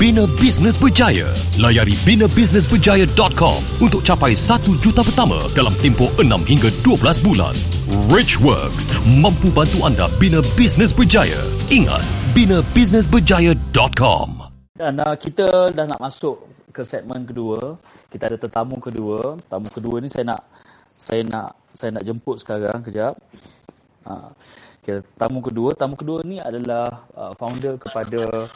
bina bisnes berjaya. Layari binabusinessberjaya.com untuk capai 1 juta pertama dalam tempoh 6 hingga 12 bulan. Rich Works mampu bantu anda bina bisnes berjaya. Ingat, binabusinessberjaya.com. Dan uh, kita dah nak masuk ke segmen kedua. Kita ada tetamu kedua. Tetamu kedua ni saya nak saya nak saya nak jemput sekarang kejap. Uh, okay, tamu kedua, tamu kedua ni adalah uh, founder kepada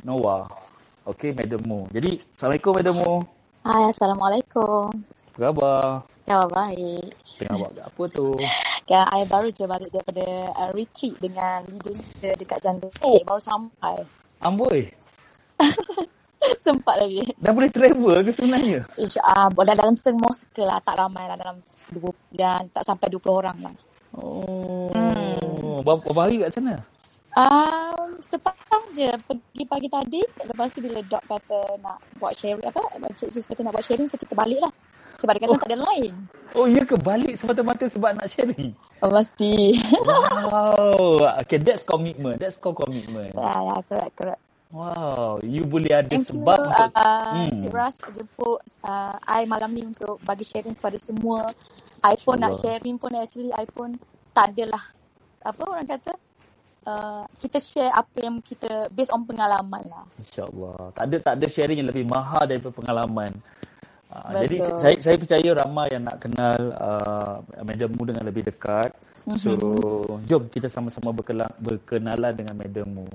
Noah. Okey, Madam Mo. Jadi, Assalamualaikum Madam Mo. Hai, Assalamualaikum. Apa khabar? Ya, baik. Tengah buat apa tu? Ya, saya baru je balik daripada uh, retreat dengan leader kita dekat jungle. Eh, baru sampai. Amboi. Sempat lagi. Dah boleh travel ke sebenarnya? InsyaAllah, uh, dalam semua sekal lah. Tak ramai lah dalam 20, dan tak sampai 20 orang lah. Oh. Hmm. Berapa hari kat sana? Um, sepatang je. Pergi pagi tadi lepas tu bila dok kata nak buat sharing apa Cik Sus kata nak buat sharing so kita balik lah. Sebab dia kata oh. tak ada lain. Oh ya ke? Balik semata-mata sebab nak sharing? Oh, mesti wow. Okay that's commitment. That's called commitment. Ya ya correct correct. Wow, you boleh ada Thank sebab you, untuk uh, hmm. Cik Ras jemput uh, I malam ni untuk bagi sharing kepada semua. iPhone nak sharing pun actually iPhone tak adalah apa orang kata uh, kita share apa yang kita based on pengalaman lah. InsyaAllah. Tak ada tak ada sharing yang lebih mahal daripada pengalaman. Uh, jadi saya saya percaya ramai yang nak kenal uh, Madam Mu dengan lebih dekat. So, mm-hmm. jom kita sama-sama berkenalan dengan Madam Mu.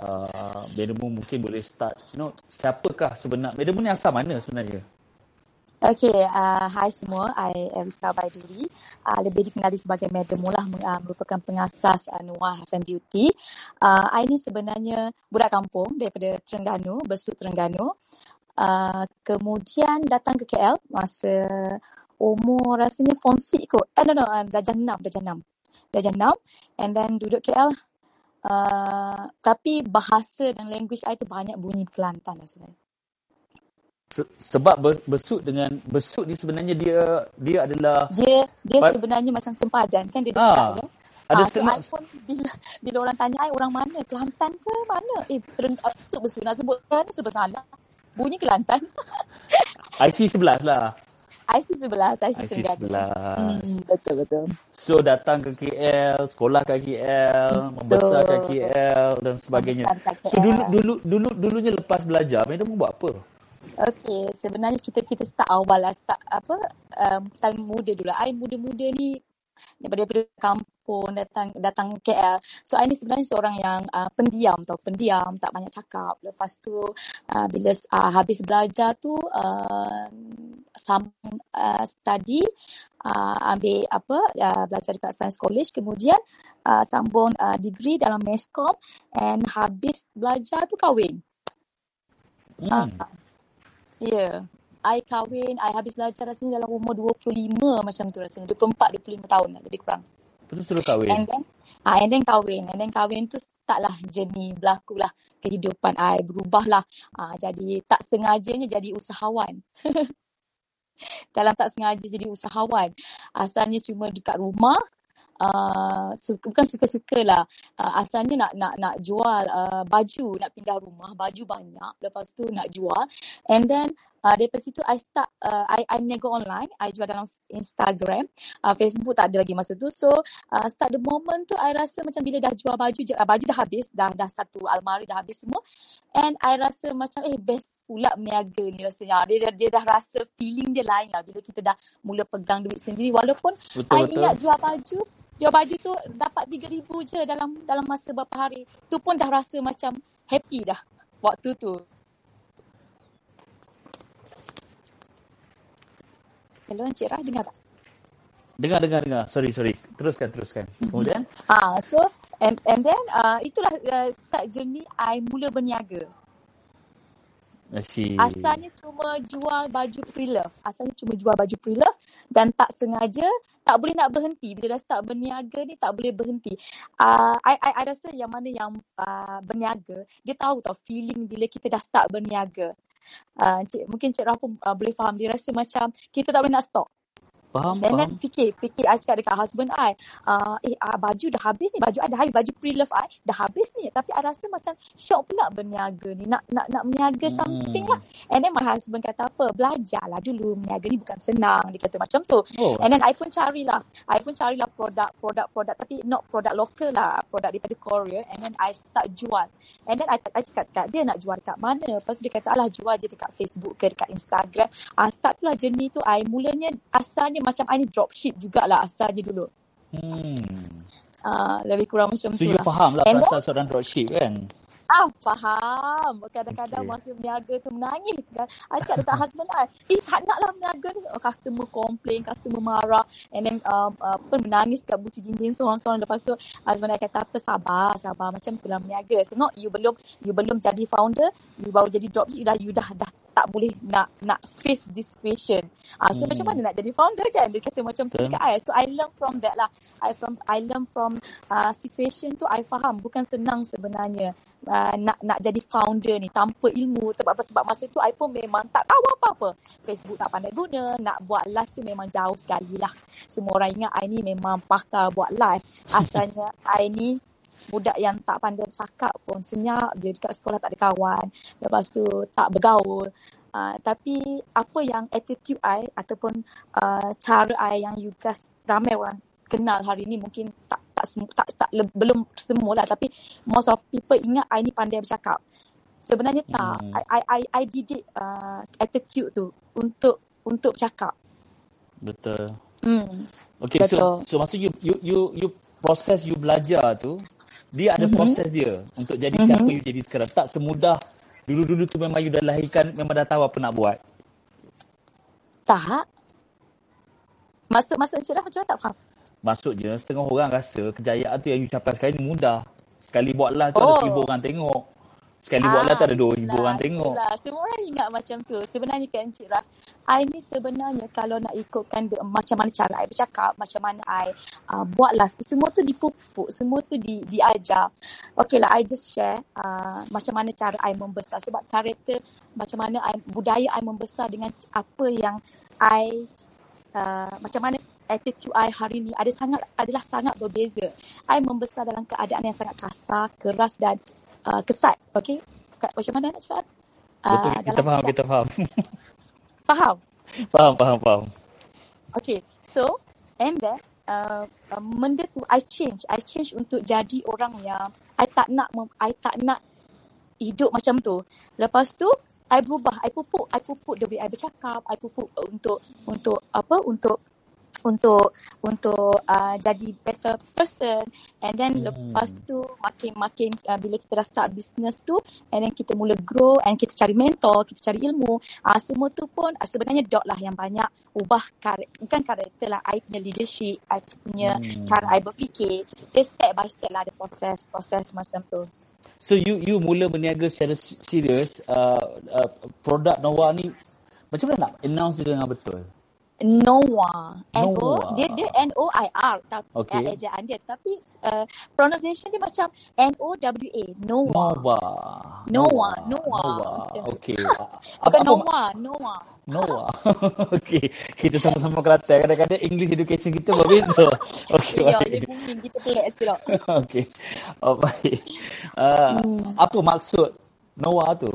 Uh, Madam Mu mungkin boleh start. You know, siapakah sebenarnya? Madam Mu ni asal mana sebenarnya? Okay, uh, hai semua. I Erika Baiduri. Uh, lebih dikenali sebagai Madam Mu lah, uh, merupakan pengasas uh, Nuah FM Beauty. Uh, I ni sebenarnya budak kampung daripada Terengganu, Besut Terengganu. Uh, kemudian datang ke KL masa umur rasanya form 6 kot. Eh, no, no, uh, darjah 6, darjah 6. Darjah 6. And then duduk KL Uh, tapi bahasa dan language I tu banyak bunyi Kelantan lah sebenarnya. Sebab besut dengan besut ni sebenarnya dia dia adalah dia dia sebenarnya macam sempadan kan dia dekat ha, kan. Ada uh, setengah so pun bila bila orang tanya ai orang mana Kelantan ke mana eh terus besut besut nak sebut kan sebab salah. Bunyi Kelantan. IC 11 lah. IC 11, IC, IC 11. Hmm, betul betul. So datang ke KL, sekolah ke KL, so, membesar ke KL dan sebagainya. So dulu dulu dulu dulunya lepas belajar, Madam buat apa? Okay, sebenarnya kita kita start awal lah, start apa, um, time muda dulu. I muda-muda ni daripada, daripada kampung datang datang KL. So I ni sebenarnya seorang yang uh, pendiam tau, pendiam, tak banyak cakap. Lepas tu uh, bila uh, habis belajar tu uh, sambung uh, study uh, ambil apa uh, belajar dekat Science College kemudian uh, sambung uh, degree dalam Mescom and habis belajar tu kahwin. Hmm. Uh, Ya. Yeah. I kahwin, I habis belajar rasanya dalam umur 25 macam tu rasanya. 24, 25 tahun lah lebih kurang. Terus kahwin? And then, ah, and then kahwin. And then kahwin tu startlah jenis berlaku lah kehidupan I. Berubah lah. Ah, jadi tak sengajanya jadi usahawan. dalam tak sengaja jadi usahawan. Asalnya cuma dekat rumah. Uh, suka, bukan suka-suka lah. Uh, asalnya nak nak nak jual uh, baju, nak pindah rumah, baju banyak. Lepas tu nak jual. And then uh, daripada situ I start, uh, I, I nego online. I jual dalam Instagram. Uh, Facebook tak ada lagi masa tu. So uh, start the moment tu I rasa macam bila dah jual baju, uh, baju dah habis. Dah dah satu almari dah habis semua. And I rasa macam eh best pula meniaga ni rasanya. Dia, dia, dia dah rasa feeling dia lain lah bila kita dah mula pegang duit sendiri. Walaupun betul, I betul. ingat jual baju, jual baju tu dapat RM3,000 je dalam dalam masa beberapa hari. Tu pun dah rasa macam happy dah. waktu tu. Hello Encik Rah, dengar tak? Dengar, dengar, dengar. Sorry, sorry. Teruskan, teruskan. Kemudian? Ah, so and and then uh, itulah uh, start journey I mula berniaga. Asalnya cuma jual baju pre-love. Asalnya cuma jual baju pre-love dan tak sengaja tak boleh nak berhenti. Bila dah start berniaga ni tak boleh berhenti. Uh, I, I, I rasa yang mana yang uh, berniaga, dia tahu tau feeling bila kita dah start berniaga. Uh, cik, mungkin Cik Rafum uh, boleh faham. Dia rasa macam kita tak boleh nak stop. Faham, Dan faham. then fikir, fikir I cakap dekat husband I, uh, eh uh, baju dah habis ni, baju I dah habis, baju pre-love I dah habis ni. Tapi I rasa macam shock pula berniaga ni, nak nak nak berniaga Hmm. something lah. And then my husband kata apa, belajarlah dulu, berniaga ni bukan senang. Dia kata macam tu. Oh. And then I pun carilah, I pun carilah produk, produk-produk tapi not produk lokal lah, produk daripada Korea. And then I start jual. And then I, I cakap dekat dia nak jual dekat mana. Lepas tu dia kata alah jual je dekat Facebook ke dekat Instagram. Ah start tu lah journey tu I mulanya asalnya macam I ni dropship jugalah asalnya dulu. Hmm. Ah lebih kurang macam So, tu you lah. faham lah then, perasaan seorang dropship kan? Ah, faham. Kadang-kadang Okay. masa berniaga tu menangis. Kan. I cakap dekat husband I, eh tak nak lah berniaga ni. Oh, customer complain, customer marah. And then uh, uh, pun menangis kat buci dinding seorang-seorang. Lepas tu husband I kata apa, sabar, sabar. Macam tu lah berniaga. Tengok you belum you belum jadi founder, you baru jadi dropship, you dah, you dah, dah tak boleh nak nak face this situation. Ah, so Hmm. macam mana nak jadi founder kan? Dia kata macam tu dekat I. So I learn from that lah. I from I learn from uh, situation tu I faham bukan senang sebenarnya uh, nak nak jadi founder ni tanpa ilmu sebab sebab masa tu I pun memang tak tahu apa-apa. Facebook tak pandai guna, nak buat live tu memang jauh sekali lah. Semua orang ingat I ni memang pakar buat live. Asalnya I ni budak yang tak pandai bercakap pun senyap je dekat sekolah tak ada kawan. Lepas tu tak bergaul. Uh, tapi apa yang attitude I ataupun uh, cara I yang you guys ramai orang kenal hari ni mungkin tak tak sem- tak, tak le, belum semua lah tapi most of people ingat I ni pandai bercakap. Sebenarnya tak. Hmm. I I I, I didik uh, attitude tu untuk untuk bercakap. Betul. Hmm. Okay, so Betul. so maksud you you you you proses you belajar tu dia ada Mhm. proses dia untuk jadi Mhm. siapa you jadi sekarang. Tak semudah dulu-dulu tu memang you dah lahirkan memang dah tahu apa nak buat. Tak. Maksud maksud Encik Dah macam mana tak faham? Maksudnya setengah orang rasa kejayaan tu yang you capai sekarang ni mudah. Sekali buat live tu ada Oh. seribu orang tengok. Sekali buat live tu ada dua ribu itulah, orang tengok. Itulah. Semua orang ingat macam tu. Sebenarnya kan Encik Raf, I ni sebenarnya kalau nak ikutkan de, macam mana cara I bercakap, macam mana I uh, buat live, semua tu dipupuk, semua tu di, diajar. Okay lah, I just share uh, macam mana cara I membesar. Sebab karakter, macam mana I, budaya I membesar dengan apa yang I, uh, macam mana attitude I hari ni ada sangat adalah sangat berbeza. I membesar dalam keadaan yang sangat kasar, keras dan uh, kesat. Okay? Ka- Macam mana nak cakap? Betul, Uh, kita faham, kita faham. Faham? faham, faham, faham. Okay. So, and then, uh, uh, benda tu I change. I change untuk jadi orang yang I tak nak, mem- I tak nak hidup macam tu. Lepas tu, I berubah. I pupuk, I pupuk the way I bercakap. I pupuk untuk, untuk apa, untuk untuk untuk uh, jadi better person and then Hmm. lepas tu makin-makin uh, bila kita dah start business tu and then kita mula grow and kita cari mentor kita cari ilmu uh, semua tu pun uh, sebenarnya dot lah yang banyak ubah karakter bukan karakter lah I punya leadership I punya Hmm. cara I berfikir dia step by step lah ada proses proses macam tu So you you mula berniaga secara serius uh, uh, produk Nova ni macam mana nak announce dia dengan betul? Noah. N-O. Noah. Dia dia N-O-I-R. Tapi Okay. uh, ejaan dia. Tapi uh, pronunciation dia macam N-O-W-A. Noah. Nova. Noah. Noah. Nova. Okey. Bukan Noah. Noah. Noah. Okey. Kita sama-sama Kelantan. Kadang-kadang English education kita berbeza. Okey. Ya, dia booming. Kita pelik pula. Okey. Oh, baik. Uh, Hmm. Apa maksud Noah tu?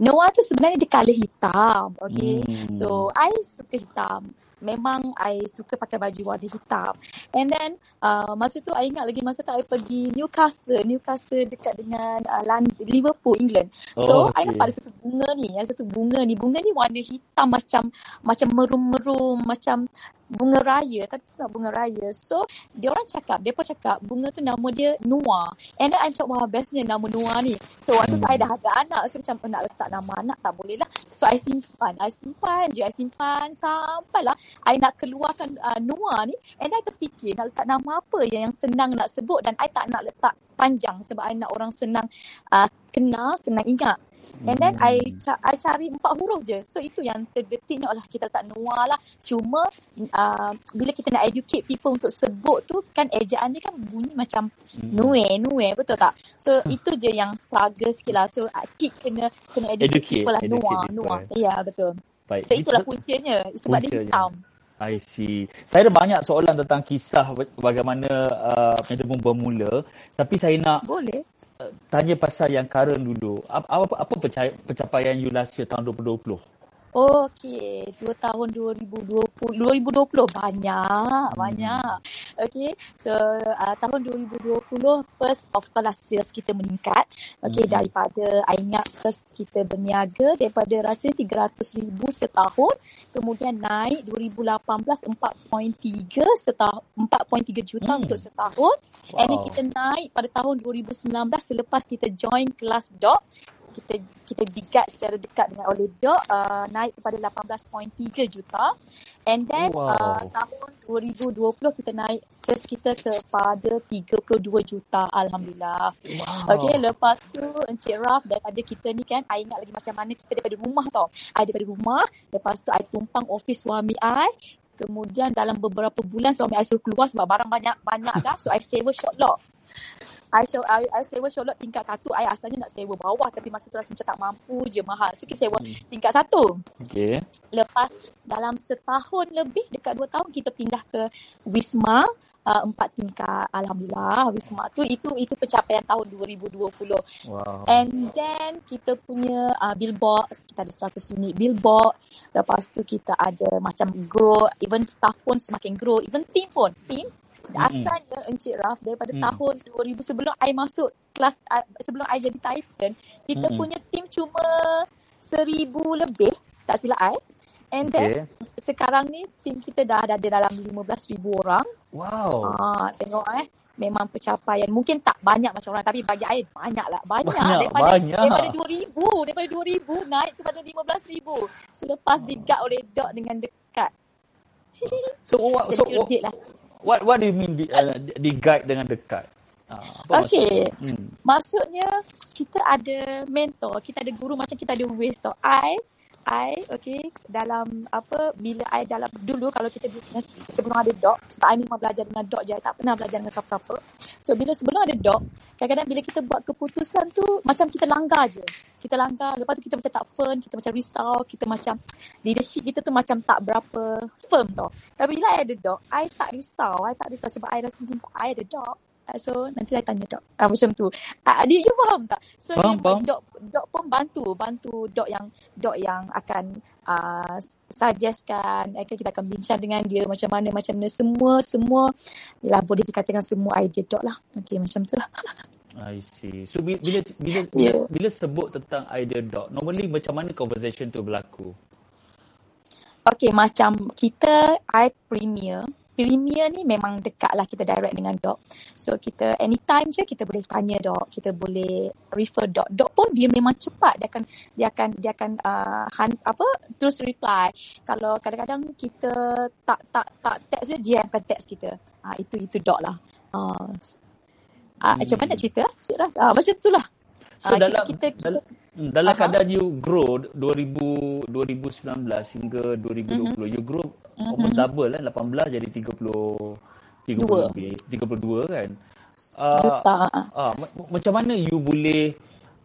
Noah tu sebenarnya dia colour hitam. Okay. Hmm. So, I suka hitam. Memang I suka pakai baju warna hitam. And then, uh, masa tu I ingat lagi masa tu I pergi Newcastle. Newcastle dekat dengan uh, London, Liverpool, England. So, Oh, I okay. nampak ada satu bunga ni. Ada satu bunga ni. Bunga ni warna hitam macam macam merum-merum. Macam bunga raya. Tapi it's not bunga raya. So, dia orang cakap, dia pun cakap bunga tu nama dia Noah. And then I cakap, wah bestnya nama Noah ni. So, waktu tu I dah ada anak. So, macam nak letak nama anak tak boleh lah. So, I simpan. I simpan je. I simpan sampailah I nak keluarkan uh, Noah ni. And I terfikir nak letak nama apa yang, yang senang nak sebut. Dan I tak nak letak panjang sebab I nak orang senang uh, kenal, senang ingat. And then I, ca- I cari empat huruf je. So itu yang terdetiknya lah kita letak Noah lah. Cuma uh, bila kita nak educate people untuk sebut tu kan ejaan dia kan bunyi macam Nue, Nue. Betul tak? So itu je yang struggle sikit lah. So uh, kid kena kena educate, Educate, people lah. educate Noah, people. Noah. Ya betul. Baik. So itulah puncanya. Sebab dia Puncanya. hitam. I see. Saya ada banyak soalan tentang kisah ba- bagaimana uh, Moon bermula. Tapi saya nak Boleh. uh, tanya pasal yang current dulu. Apa, apa, apa pencapaian, pencapaian you last year tahun 2020? Okey, dua tahun 2020, 2020 banyak, banyak. Okey, so uh, tahun 2020 first of course lah sales kita meningkat. Okey, Hmm. daripada I ingat first kita berniaga daripada rasa 300 ribu setahun, kemudian naik 2018 4.3 setahun 4.3 juta Hmm. untuk setahun. And then Wow. kita naik pada tahun 2019 selepas kita join kelas DOC kita kita digat secara dekat dengan oleh DOC uh, naik kepada 18.3 juta and then Wow. uh, tahun 2020 kita naik sales kita kepada 32 juta Alhamdulillah Wow. Okay, lepas tu Encik Raf daripada kita ni kan, I ingat lagi macam mana kita daripada rumah tau. I daripada rumah, lepas tu I tumpang office suami I. Kemudian dalam beberapa bulan suami I suruh keluar sebab barang banyak-banyak dah. So I sewa short lock. I, show, I, I sewa short lock tingkat satu. I asalnya nak sewa bawah tapi masa tu rasa macam tak mampu je mahal. So kita sewa tingkat satu. Okay. Lepas dalam setahun lebih dekat dua tahun kita pindah ke Wisma uh, empat tingkat alhamdulillah Wisma tu itu itu pencapaian tahun 2020 Wow. and then kita punya uh, billboard kita ada 100 unit billboard lepas tu kita ada macam grow even staff pun semakin grow even team pun team asalnya Encik Raf daripada Mm. tahun 2000 sebelum I masuk kelas uh, sebelum I jadi Titan kita Mm-mm. punya team cuma seribu lebih tak silap I and then Okay. sekarang ni team kita dah ada dalam 15,000 orang Wow. Ah, tengok eh. Memang pencapaian. Mungkin tak banyak macam orang. Tapi bagi saya banyak lah. Banyak. Banyak, daripada, banyak. Daripada 2,000. Daripada 2,000 naik kepada 15,000. Selepas digat oleh Dot dengan dekat. So what so Jadi what, cerdik lah. What, what do you mean di, uh, di guide dengan dekat? Ah, apa Okay. maksud? Hmm. Maksudnya kita ada mentor. Kita ada guru macam kita ada waste tau. I I okay dalam apa bila I dalam dulu kalau kita business sebelum ada doc sebab I memang belajar dengan doc je I tak pernah belajar dengan siapa-siapa. So bila sebelum ada doc kadang-kadang bila kita buat keputusan tu macam kita langgar je. Kita langgar lepas tu kita macam tak firm kita macam risau kita macam leadership kita tu macam tak berapa firm tau. Tapi bila I ada doc I tak risau I tak risau sebab I rasa macam I ada Ah, So nanti I tanya dok. Ah, macam tu. Ah, dia you faham tak? So Faham, dia, faham. dok dok pun bantu, bantu dok yang dok yang akan uh, suggestkan, akan kita akan bincang dengan dia macam mana macam mana semua semua yalah boleh dikatakan semua idea dok lah. Okey macam tu lah. I see. So bi- bila bila bila, Yeah. bila sebut tentang idea dog, normally macam mana conversation tu berlaku? Okey macam kita I premier Premier ni memang dekat lah kita direct dengan Doc. So kita anytime je kita boleh tanya Doc, kita boleh refer Doc. Doc pun dia memang cepat dia akan dia akan dia akan uh, han, apa terus reply. Kalau kadang-kadang kita tak tak tak text dia dia akan text kita. Ah itu itu Doc lah. Ah uh, macam mana nak cerita? Cik Ras? Ah macam tu lah. So Ah, dalam kita, kita, dalam, hmm, dalam Aha. keadaan you grow 2000 2019 hingga 2020 Mhm. you grow almost double kan 18 jadi 30 30 Dua. lebih 32 kan. Uh, juta. ah ma- macam mana you boleh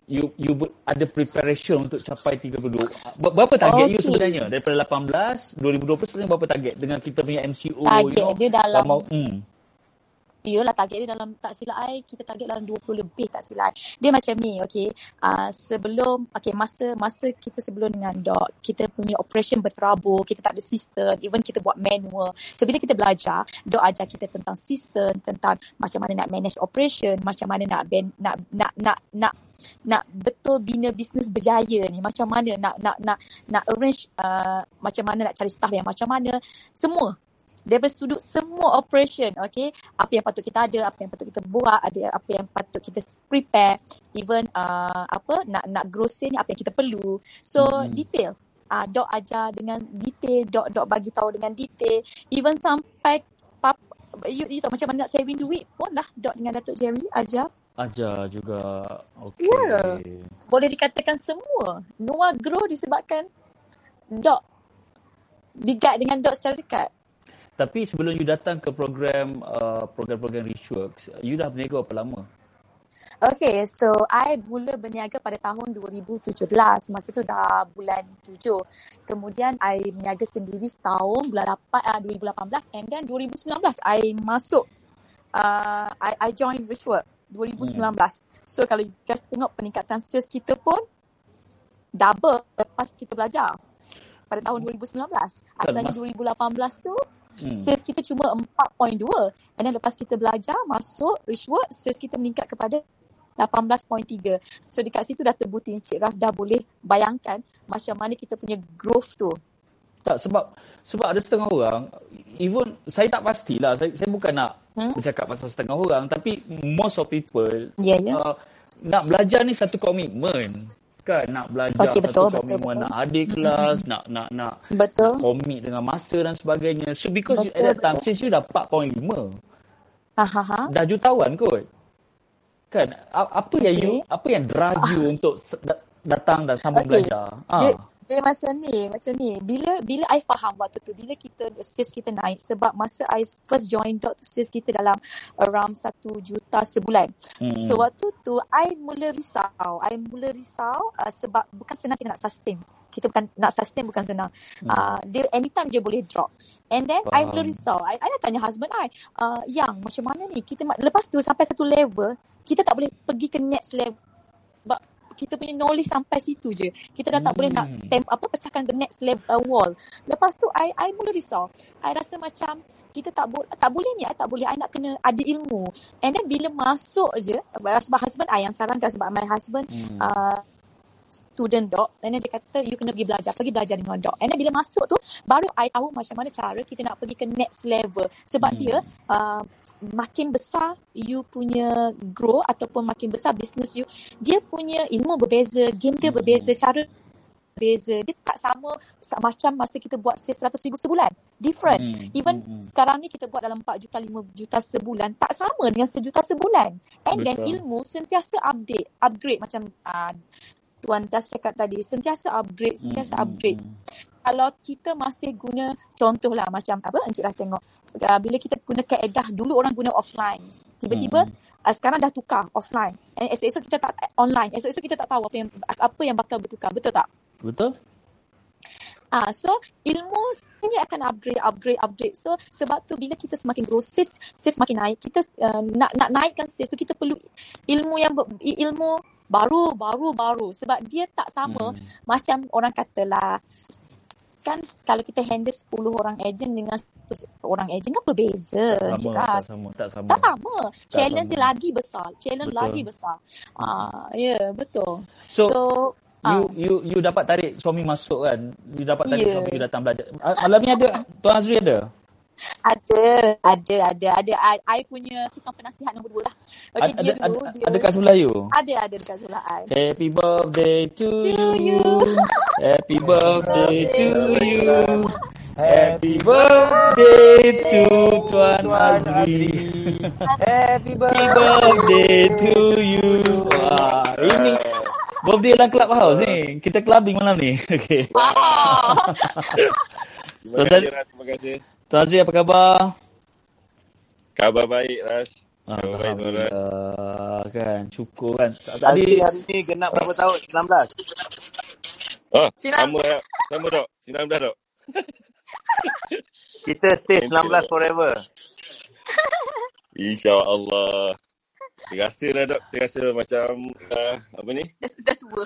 you you bu- ada preparation untuk capai 32 Ber- berapa target you Okey. sebenarnya daripada 18 2020 sebenarnya berapa target dengan kita punya MCO Target you know dia dalam- mau, hmm. Yelah target dia dalam tak silap I kita target dalam 20 lebih tak silap I. Dia macam ni okay. Uh, sebelum okay masa masa kita sebelum dengan dog kita punya operation berterabur kita tak ada sistem even kita buat manual. So bila kita belajar dog ajar kita tentang sistem tentang macam mana nak manage operation macam mana nak ben, nak nak nak nak nak betul bina bisnes berjaya ni macam mana nak nak nak nak arrange uh, macam mana nak cari staff yang macam mana semua daripada sudut semua operation okay apa yang patut kita ada apa yang patut kita buat ada apa yang patut kita prepare even uh, apa nak nak grosir ni apa yang kita perlu so hmm. detail uh, dok ajar dengan detail dok dok bagi tahu dengan detail even sampai pap you, you tahu macam mana nak saving duit pun lah dok dengan Datuk Jerry ajar Ajar juga. Okay. Yeah. Boleh dikatakan semua. Noah grow disebabkan dok. Digat dengan dok secara dekat. Tapi sebelum you datang ke program uh, program-program Richworks, you dah berniaga berapa lama? Okay, so I mula berniaga pada tahun 2017. Masa tu dah bulan 7. Kemudian I berniaga sendiri setahun bulan 8, uh, 2018 and then 2019 I masuk uh, I, I join Richwork 2019. Hmm. So kalau you guys tengok peningkatan sales kita pun double lepas kita belajar pada tahun 2019. Asalnya 2018 tu Hmm. Sales kita cuma 4.2 and then lepas kita belajar masuk Richwork sales kita meningkat kepada 18.3. So dekat situ dah terbukti Cik Raf dah boleh bayangkan macam mana kita punya growth tu. Tak sebab sebab ada setengah orang even saya tak pastilah saya saya bukan nak hmm? bercakap pasal setengah orang tapi most of people yeah, yeah. Uh, nak belajar ni satu komitmen kan nak belajar okay, betul, satu komitmen nak hadir kelas mm-hmm. nak nak nak betul. nak komit dengan masa dan sebagainya. So because betul, at that time since you dah 4.5 ha ha ha. dah jutawan kot. Kan? Apa okay. yang you apa yang drive you ah. untuk datang dan sambung okay. belajar? Ah. dia macam ni, macam ni. Bila bila I faham waktu tu, bila kita sales kita naik sebab masa I first join dot sales kita dalam around satu juta sebulan. Hmm. So waktu tu I mula risau. I mula risau uh, sebab bukan senang kita nak sustain. Kita bukan nak sustain bukan senang. Hmm. Uh, dia anytime je boleh drop. And then Faham. I mula risau. I, I nak tanya husband I, uh, yang macam mana ni? Kita lepas tu sampai satu level, kita tak boleh pergi ke next level kita punya knowledge sampai situ je. Kita dah tak hmm. boleh nak hmm. temp, apa pecahkan the next level uh, wall. Lepas tu I I mula risau. I rasa macam kita tak bo- tak boleh ni, I tak boleh. I nak kena ada ilmu. And then bila masuk je sebab husband I yang sarankan sebab my husband hmm. uh, student doc and then dia kata you kena pergi belajar pergi belajar dengan doc and then bila masuk tu baru I tahu macam mana cara kita nak pergi ke next level sebab hmm. dia uh, makin besar you punya grow ataupun makin besar business you dia punya ilmu berbeza game dia hmm. berbeza cara beza dia tak sama macam masa kita buat sales 100 ribu sebulan different hmm. even hmm. sekarang ni kita buat dalam 4 juta 5 juta sebulan tak sama dengan sejuta sebulan and Betul. then ilmu sentiasa update upgrade macam uh, Tuan Das cakap tadi, sentiasa upgrade, sentiasa hmm. upgrade. Kalau kita masih guna, contohlah macam apa Encik dah tengok, uh, bila kita guna kaedah, dulu orang guna offline. Tiba-tiba, hmm. uh, sekarang dah tukar offline. And esok-esok kita tak online. Esok-esok kita tak tahu apa yang apa yang bakal bertukar. Betul tak? Betul. Ah, so ilmu sebenarnya akan upgrade, upgrade, upgrade. So sebab tu bila kita semakin grow, sis, sis semakin naik. Kita uh, nak nak naikkan sis tu kita perlu ilmu yang ilmu baru baru baru. Sebab dia tak sama hmm. macam orang katalah kan kalau kita handle 10 orang agent dengan 100 orang agent kan berbeza tak sama, tak sama tak sama. Tak sama. Challenge dia lagi besar. Challenge betul. lagi besar. Ah ya yeah, betul. So, so you uh, you you dapat tarik suami masuk kan? You dapat tarik yeah. suami you datang belajar. Malam ni ada? Tuan Azri ada ada, ada, ada, ada. I, I punya tukang penasihat nombor dua lah. Okay, ada, dia ada, dulu, ada, dia... ada kat sebelah you? Ada, ada dekat sebelah I. Happy birthday to, to you. Happy birthday to you. Happy birthday to Tuan Azri. Happy birthday to you. Wah, ini birthday dalam clubhouse ni. Kita clubbing malam ni. Okay. Wow. terima kasih, terima kasih. Tuan Azri, apa khabar? Khabar baik, Ras. Khabar baik, Tuan Ras. Kan, cukup kan. Tadi hari ni genap berapa tahun? 19? Oh, sama, sama dok. 19 dok. Kita stay 19 forever. InsyaAllah. Terasa lah dok. Terasa macam uh, apa ni? Dah sudah tua.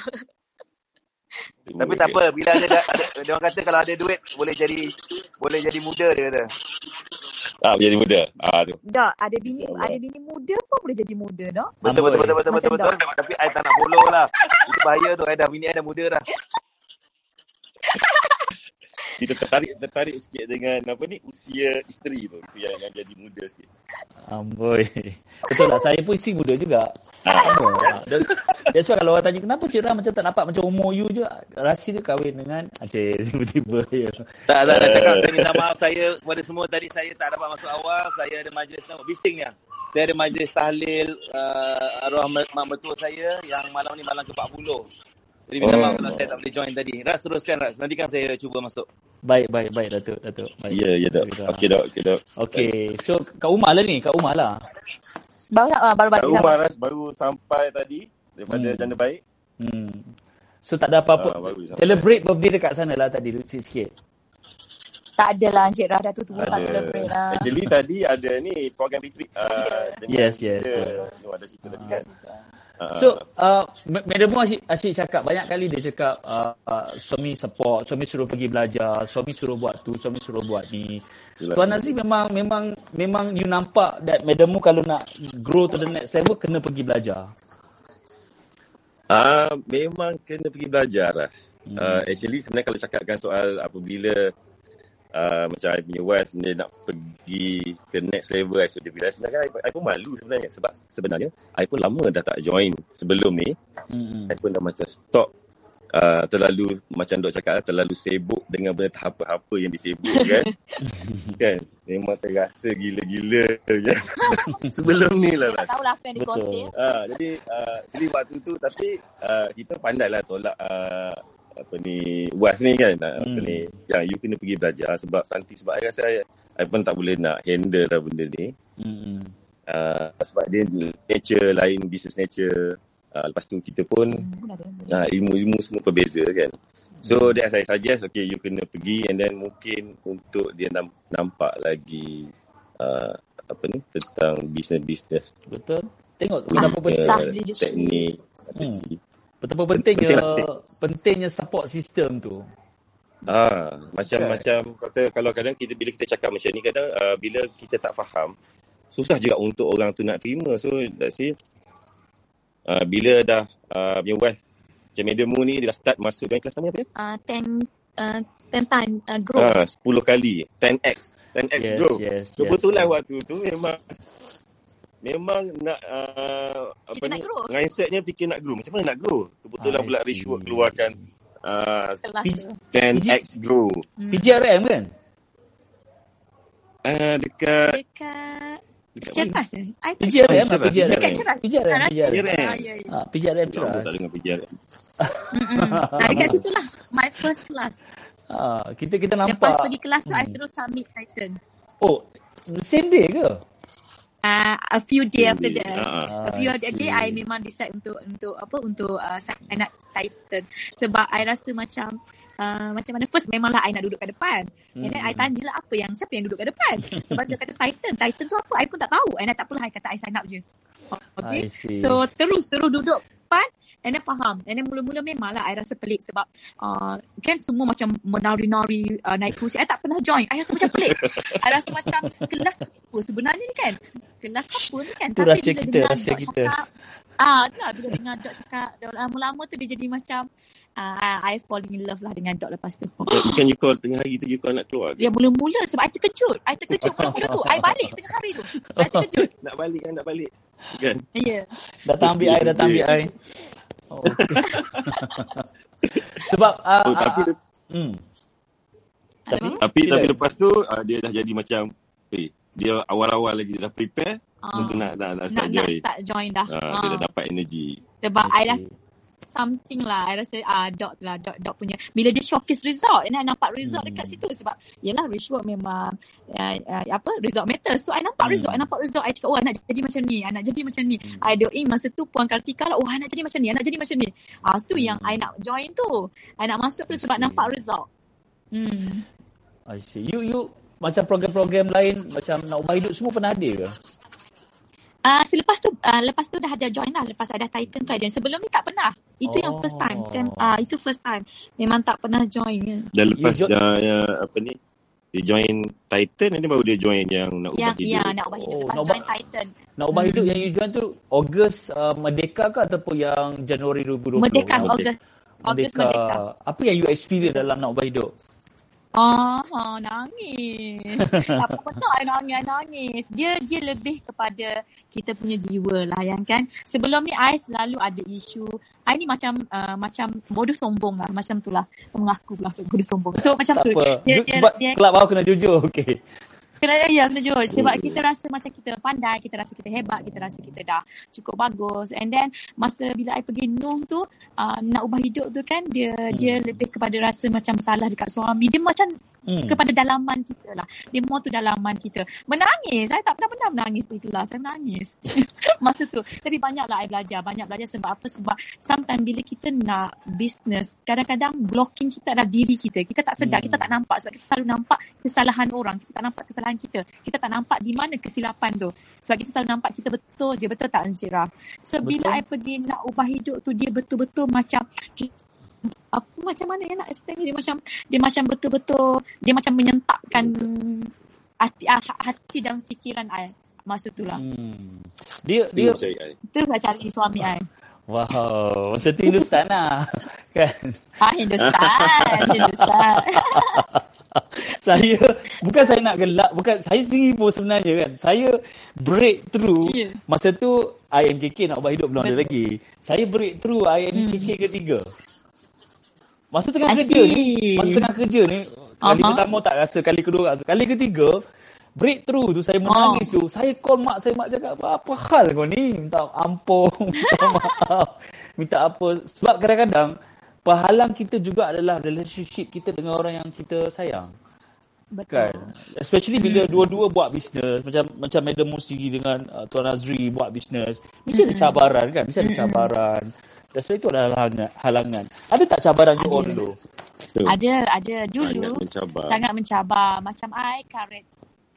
Tapi tak apa. Bila ada, ada, dia orang kata kalau ada duit boleh jadi boleh jadi muda dia kata. Ah, jadi muda. Ah, tu. Dah, ada bini ada bini muda pun boleh jadi muda dah. Betul betul betul betul betul, betul, betul. Tapi I tak nak follow lah. Itu bahaya tu. I dah bini I dah muda dah. kita tertarik tertarik sikit dengan apa ni usia isteri tu itu yang yang jadi muda sikit. Amboi. Betul lah saya pun isteri muda juga. Sama. Dan that's why kalau orang tanya kenapa cerah macam tak nampak macam umur you je. Rahsia dia kahwin dengan Aceh tiba-tiba ya. Tak tak nak cakap saya minta maaf saya kepada semua tadi saya tak dapat masuk awal. Saya ada majlis tengok bisingnya. Saya ada majlis tahlil uh, arwah mak mertua saya yang malam ni malam ke-40. Jadi minta maaf kalau saya tak boleh join tadi. Ras teruskan Ras. Nanti kan saya cuba masuk. Baik, baik, baik Datuk, Datuk. Baik. Ya, ya Dok. Okey Dok, okey Dok. Okey, so kat rumah lah ni, kat rumah lah. Baru uh, baru balik. Kat rumah Ras baru sampai tadi daripada hmm. janda baik. Hmm. So tak ada apa-apa. Ah, baru sampai. Celebrate birthday dekat sana lah tadi sikit-sikit. Tak adalah Encik Rah dah tu tua tak Ada. celebrate lah. Actually tadi ada ni program retreat. Uh, Yes, yes. Oh, ada cerita tadi kan. So, uh, Madam Mu asyik, asyik cakap, banyak kali dia cakap uh, uh, suami support, suami suruh pergi belajar, suami suruh buat tu, suami suruh buat ni. Itulah. Tuan Nazri memang memang memang you nampak that Madam Mu kalau nak grow to the next level kena pergi belajar. Ah, memang kena pergi belajar Ras. Hmm. Uh, actually sebenarnya kalau cakapkan soal apabila uh, macam I punya wife dia nak pergi ke next level I sudah bila sebenarnya I, I pun malu sebenarnya sebab sebenarnya I pun lama dah tak join sebelum ni. Hmm. I pun dah macam stop uh, terlalu macam dok cakap terlalu sibuk dengan benda apa-apa yang disibukkan. kan? Memang terasa gila-gila je. sebelum ni lah. Tak tahulah apa yang dia Betul. contain. Ah, jadi uh, jadi waktu tu tapi uh, kita pandailah tolak uh, apa ni wife ni kan uh, apa Hmm. ni yang you kena pergi belajar sebab santi sebab I rasa I, I pun tak boleh nak handle lah benda ni Hmm. uh, sebab dia nature lain business nature uh, lepas tu kita pun uh, ilmu-ilmu semua berbeza kan so that I suggest okay you kena pergi and then mungkin untuk dia nam- nampak lagi uh, apa ni tentang business-business Betul. Tengok penting, Sah leadership. teknik Hmm. Betapa pentingnya Penting lah. pentingnya support system tu. Ah, macam Kan? macam kata kalau kadang kita bila kita cakap macam ni kadang uh, bila kita tak faham susah juga untuk orang tu nak terima. So let's say uh, bila dah uh, punya wife macam Madam Mu ni dia dah start masuk dalam kelas nama apa ya? Uh, ten, uh, ten time uh, grow. Ah, 10 kali 10x 10x Yes, grow. yes, Kebetulan yes. waktu tu memang memang nak uh, apa Kita ni nak grow. mindsetnya fikir nak grow. Macam mana nak grow? Kebetulan I pula. Rich Work keluarkan uh, Pi- tu. 10x grow. Hmm. PGRM kan? Uh, dekat Dekat dekat Ceras mana? eh? I tak PGRM Ceras, lah PGRM. Dekat Ceras. PGRM, Ah, PGRM. PGRM. Ah, ya, ya. Ah, PGRM Lama Ceras. tak dengar PJRM. Ah, dekat situ lah. My first class. Ah, kita kita Lepas nampak. pergi kelas tu, I terus submit Titan. Oh, same day ke? Uh, a few day Same after day. that. Ah, A few I see. day, I memang decide untuk untuk apa untuk uh, sign up Titan. Sebab I rasa macam uh, macam mana first memanglah I nak duduk kat depan. And then I Hmm. tanyalah apa yang siapa yang duduk kat depan. Lepas dia kata Titan. Titan tu apa? I pun tak tahu. And then tak apalah I kata I sign up je. Okay. I. So terus terus duduk depan and then faham. And then mula-mula memanglah I rasa pelik sebab uh, kan semua macam menari-nari uh, naik kursi. I tak pernah join. I rasa macam pelik. I rasa macam kelas apa sebenarnya ni kan? Kelas apa ni kan? Itu rahsia kita, rahsia Dok kita. Cakap, ah, itulah bila dengar Dok cakap dah lama-lama tu dia jadi macam uh, I falling in love lah dengan Dok lepas tu. Bukan you call tengah hari tu you call nak keluar ke? Dia mula-mula sebab I terkejut. I terkejut mula-mula tu. I balik tengah hari tu. I terkejut. Nak balik kan nak balik. Kan? Ya. Yeah. Datang ambil air, datang ambil air. Oh, okay. Sebab uh, Oh, tapi uh, hmm. Tapi tapi tapi lepas tu uh, dia dah jadi macam eh dia awal-awal lagi dia dah prepare Ah. untuk nak nak, nak Nak, start nak join. start join dah. Ah, Ah. dia dah dapat energy. Sebab I dah Okay. Something lah. I rasa ah dot lah. Dot, dot punya. Bila dia showcase result. And I nampak result Hmm. dekat situ. Sebab yelah work memang uh, uh, apa result matter. So I nampak Hmm. result. I nampak result. I cakap oh I nak jadi macam ni. I nak jadi macam ni. I doain masa tu Puan Kartika lah. Oh I nak jadi macam ni. I nak jadi macam ni. Ah tu yang I nak join tu. I nak masuk tu sebab Hmm. nampak result. Hmm. I see. You you macam program-program lain macam nak ubah hidup semua pernah ada ke? Uh, selepas tu uh, lepas tu dah ada join lah lepas ada Titan tu ada sebelum ni tak pernah itu oh. yang first time kan? Uh, itu first time. Memang tak pernah join Dan lepas You jo- dah yang apa ni? Dia join Titan nanti baru dia join yang nak ubah yang hidup. ya nak ubah hidup. Oh, lepas nak join ubah- Titan. Nak ubah hidup yang you join tu Ogos uh, Merdeka ke ataupun yang Januari 2020? Merdeka Ah, Ogos Ogos Merdeka. Apa yang you experience dalam nak ubah hidup? Ah, ah nangis. Apa pernah I nangis, I nangis. Dia dia lebih kepada kita punya jiwa lah yang kan. Sebelum ni I selalu ada isu. I ni macam uh, macam bodoh sombong lah. Macam tu lah. Mengaku pula bodoh sombong. So macam Tak tu. apa. Dia, dia, Sebab dia, kelab kena jujur. Okay. Kena ya, kena jujur. Sebab kita rasa macam kita pandai, kita rasa kita hebat, kita rasa kita dah cukup bagus. And then masa bila I pergi Nuh tu, uh, nak ubah hidup tu kan, dia Hmm. dia lebih kepada rasa macam salah dekat suami. Dia macam Hmm. kepada dalaman kita lah. Dia more tu dalaman kita. Menangis. Saya tak pernah-pernah menangis begitulah. Saya menangis. Masa tu. Tapi banyaklah I belajar. Banyak belajar sebab apa? Sebab sometimes bila kita nak business, kadang-kadang blocking kita adalah diri kita. Kita tak sedar. Hmm. Kita tak nampak. Sebab kita selalu nampak kesalahan orang. Kita tak nampak kesalahan kita. Kita tak nampak di mana kesilapan tu. Sebab kita selalu nampak kita betul je. Betul tak Anjira? So bila I pergi nak ubah hidup tu, dia betul-betul macam apa macam mana ya nak explain dia macam dia macam betul-betul dia macam menyentakkan hati ah, hati dan fikiran I masa tu lah. Hmm. Dia Dia Terus lah cari suami I. Wow, masa tu Hindustan lah. kan? Ah Hindustan, Hindustan. saya bukan saya nak gelak, bukan saya sendiri pun sebenarnya kan. Saya breakthrough Ya. masa tu IMKK nak ubah hidup belum ada lagi. Saya breakthrough IMKK Hmm. ketiga. Masa tengah I kerja ni, masa tengah kerja ni, kali Aha. pertama tak rasa, kali kedua rasa. Kali ketiga, breakthrough tu saya Oh. menangis tu. Saya call mak saya, mak cakap, apa hal kau ni? Minta ampun, minta maaf, minta apa. Sebab kadang-kadang, penghalang kita juga adalah relationship kita dengan orang yang kita sayang. Betul. Kan? Especially bila dua-dua buat bisnes macam macam Madam Musi dengan uh, Tuan Azri buat bisnes, mesti ada cabaran kan? Mesti ada cabaran. Dan sebab itu adalah halangan. halangan. Ada tak cabaran you all dulu? Ada ada dulu Sangat mencabar. sangat mencabar macam I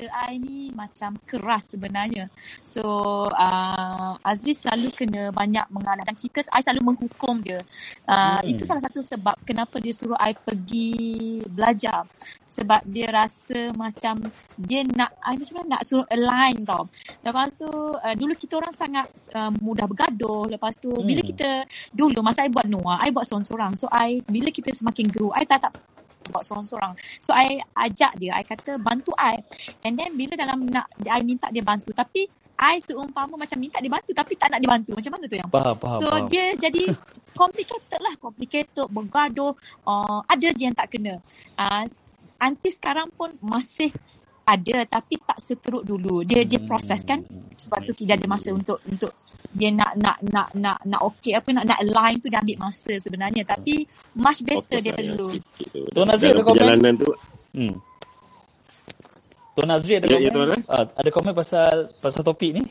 karakter I ni macam keras sebenarnya. So uh, Azri selalu kena banyak mengalah dan kita I selalu menghukum dia. Uh, Hmm. Itu salah satu sebab kenapa dia suruh I pergi belajar. Sebab dia rasa macam dia nak I macam mana nak suruh align tau. Lepas tu uh, dulu kita orang sangat uh, mudah bergaduh. Lepas tu Hmm. bila kita dulu masa I buat Noah, I buat seorang-seorang. So I bila kita semakin grow, I tak tak buat seorang-seorang. So I ajak dia, I kata bantu I. And then bila dalam nak I minta dia bantu tapi I seumpama macam minta dia bantu tapi tak nak dia bantu. Macam mana tu yang Faham, faham, So faham. dia jadi complicated lah, complicated, bergaduh. Uh, ada je yang tak kena. Uh, Anti sekarang pun masih ada tapi tak seteruk dulu. Dia dia proses kan. Sebab tu dia ada masa untuk untuk dia nak nak nak nak nak okey apa nak nak align tu dia ambil masa sebenarnya tapi much better lah, dulu. Tuan Azri Dalam ada komen? perjalanan tu Hmm. Tuan Azri ada Ya, komen? ya, Tuan. Ah, ada komen pasal pasal topik ni?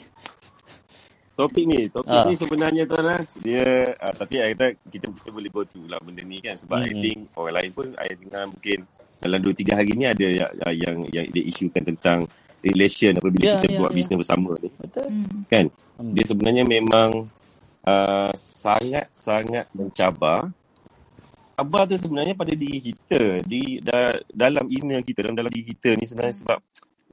topik ni topik Ah. ni sebenarnya tuan lah dia uh, tapi I kata kita kita boleh go through lah benda ni kan sebab I Hmm. think orang lain pun I dengar mungkin dalam 2 3 hari ni ada yang yang, yang dia isukan tentang relation apabila Ya, kita ya, buat ya. bisnes bersama ni Betul? Hmm. kan Hmm. dia sebenarnya memang uh, sangat-sangat mencabar Sabar tu sebenarnya pada diri kita di da, dalam inner kita dalam dalam diri kita ni sebenarnya sebab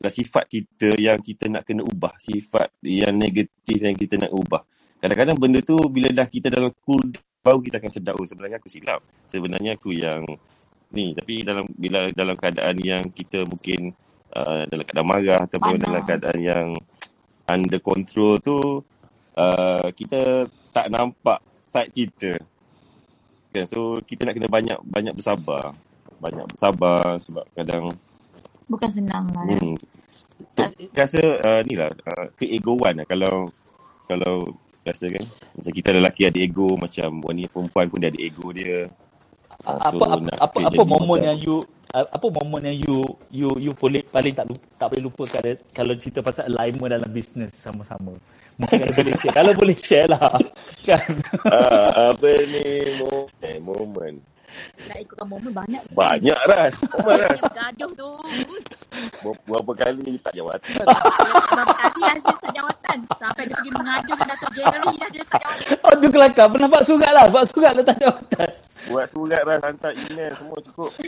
dah sifat kita yang kita nak kena ubah sifat yang negatif yang kita nak ubah kadang-kadang benda tu bila dah kita dalam cool baru kita akan sedar oh sebenarnya aku silap sebenarnya aku yang ni. Tapi dalam bila dalam keadaan yang kita mungkin uh, dalam keadaan marah ataupun Panas. dalam keadaan yang under control tu uh, kita tak nampak side kita. Kan so kita nak kena banyak banyak bersabar. Banyak bersabar sebab kadang Bukan senang lah. hmm, tu- rasa uh, ni lah uh, keegoan lah. Kalau kalau rasa kan macam kita lelaki ada ego macam wanita perempuan pun dia ada ego dia apa so apa apa, apa momen yang you apa momen yang you you you boleh paling tak lupa, tak boleh lupa kalau, kalau cerita pasal alignment dalam bisnes sama-sama. Mungkin kalau boleh share. Kalau boleh share lah. Kan? Ah, apa ni mo- eh, moment Nak ikutkan momen banyak. Banyak Ras. Momen Ras. Bergaduh tu. Ber- Berapa kali tak jawatan. Berapa kali Azil tak jawatan. Sampai dia pergi mengadu dengan Dato' Jerry dah dia tak jawatan. Oh, tu kelakar. Pernah buat surat lah. Buat surat letak jawatan. Buat surat Ras, hantar email semua cukup.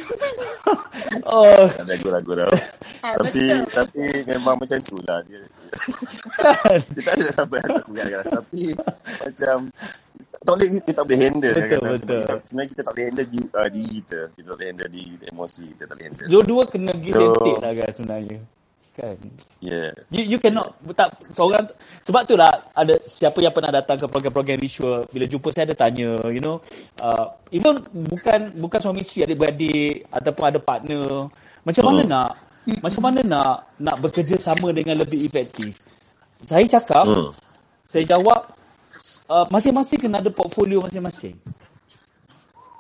Oh, Tak ada ragu dah. Tapi betul. tapi memang macam tu lah. Dia, kan? dia tak ada sampai hantar surat Ras. Tapi macam tak boleh kita tak boleh handle Betul, kadang-kadang. betul. Sebenarnya kita tak boleh handle di, uh, diri kita. Kita tak boleh handle di emosi kita tak boleh handle. Dua-dua kena give So- and take lah kan sebenarnya. Kan? Yes. You, you cannot tak seorang sebab tu lah ada siapa yang pernah datang ke program-program ritual bila jumpa saya ada tanya you know uh, even bukan bukan suami isteri adik-beradik ataupun ada partner macam mana Hmm. nak macam mana nak nak bekerja sama dengan lebih efektif saya cakap Hmm. saya jawab uh, masing-masing kena ada portfolio masing-masing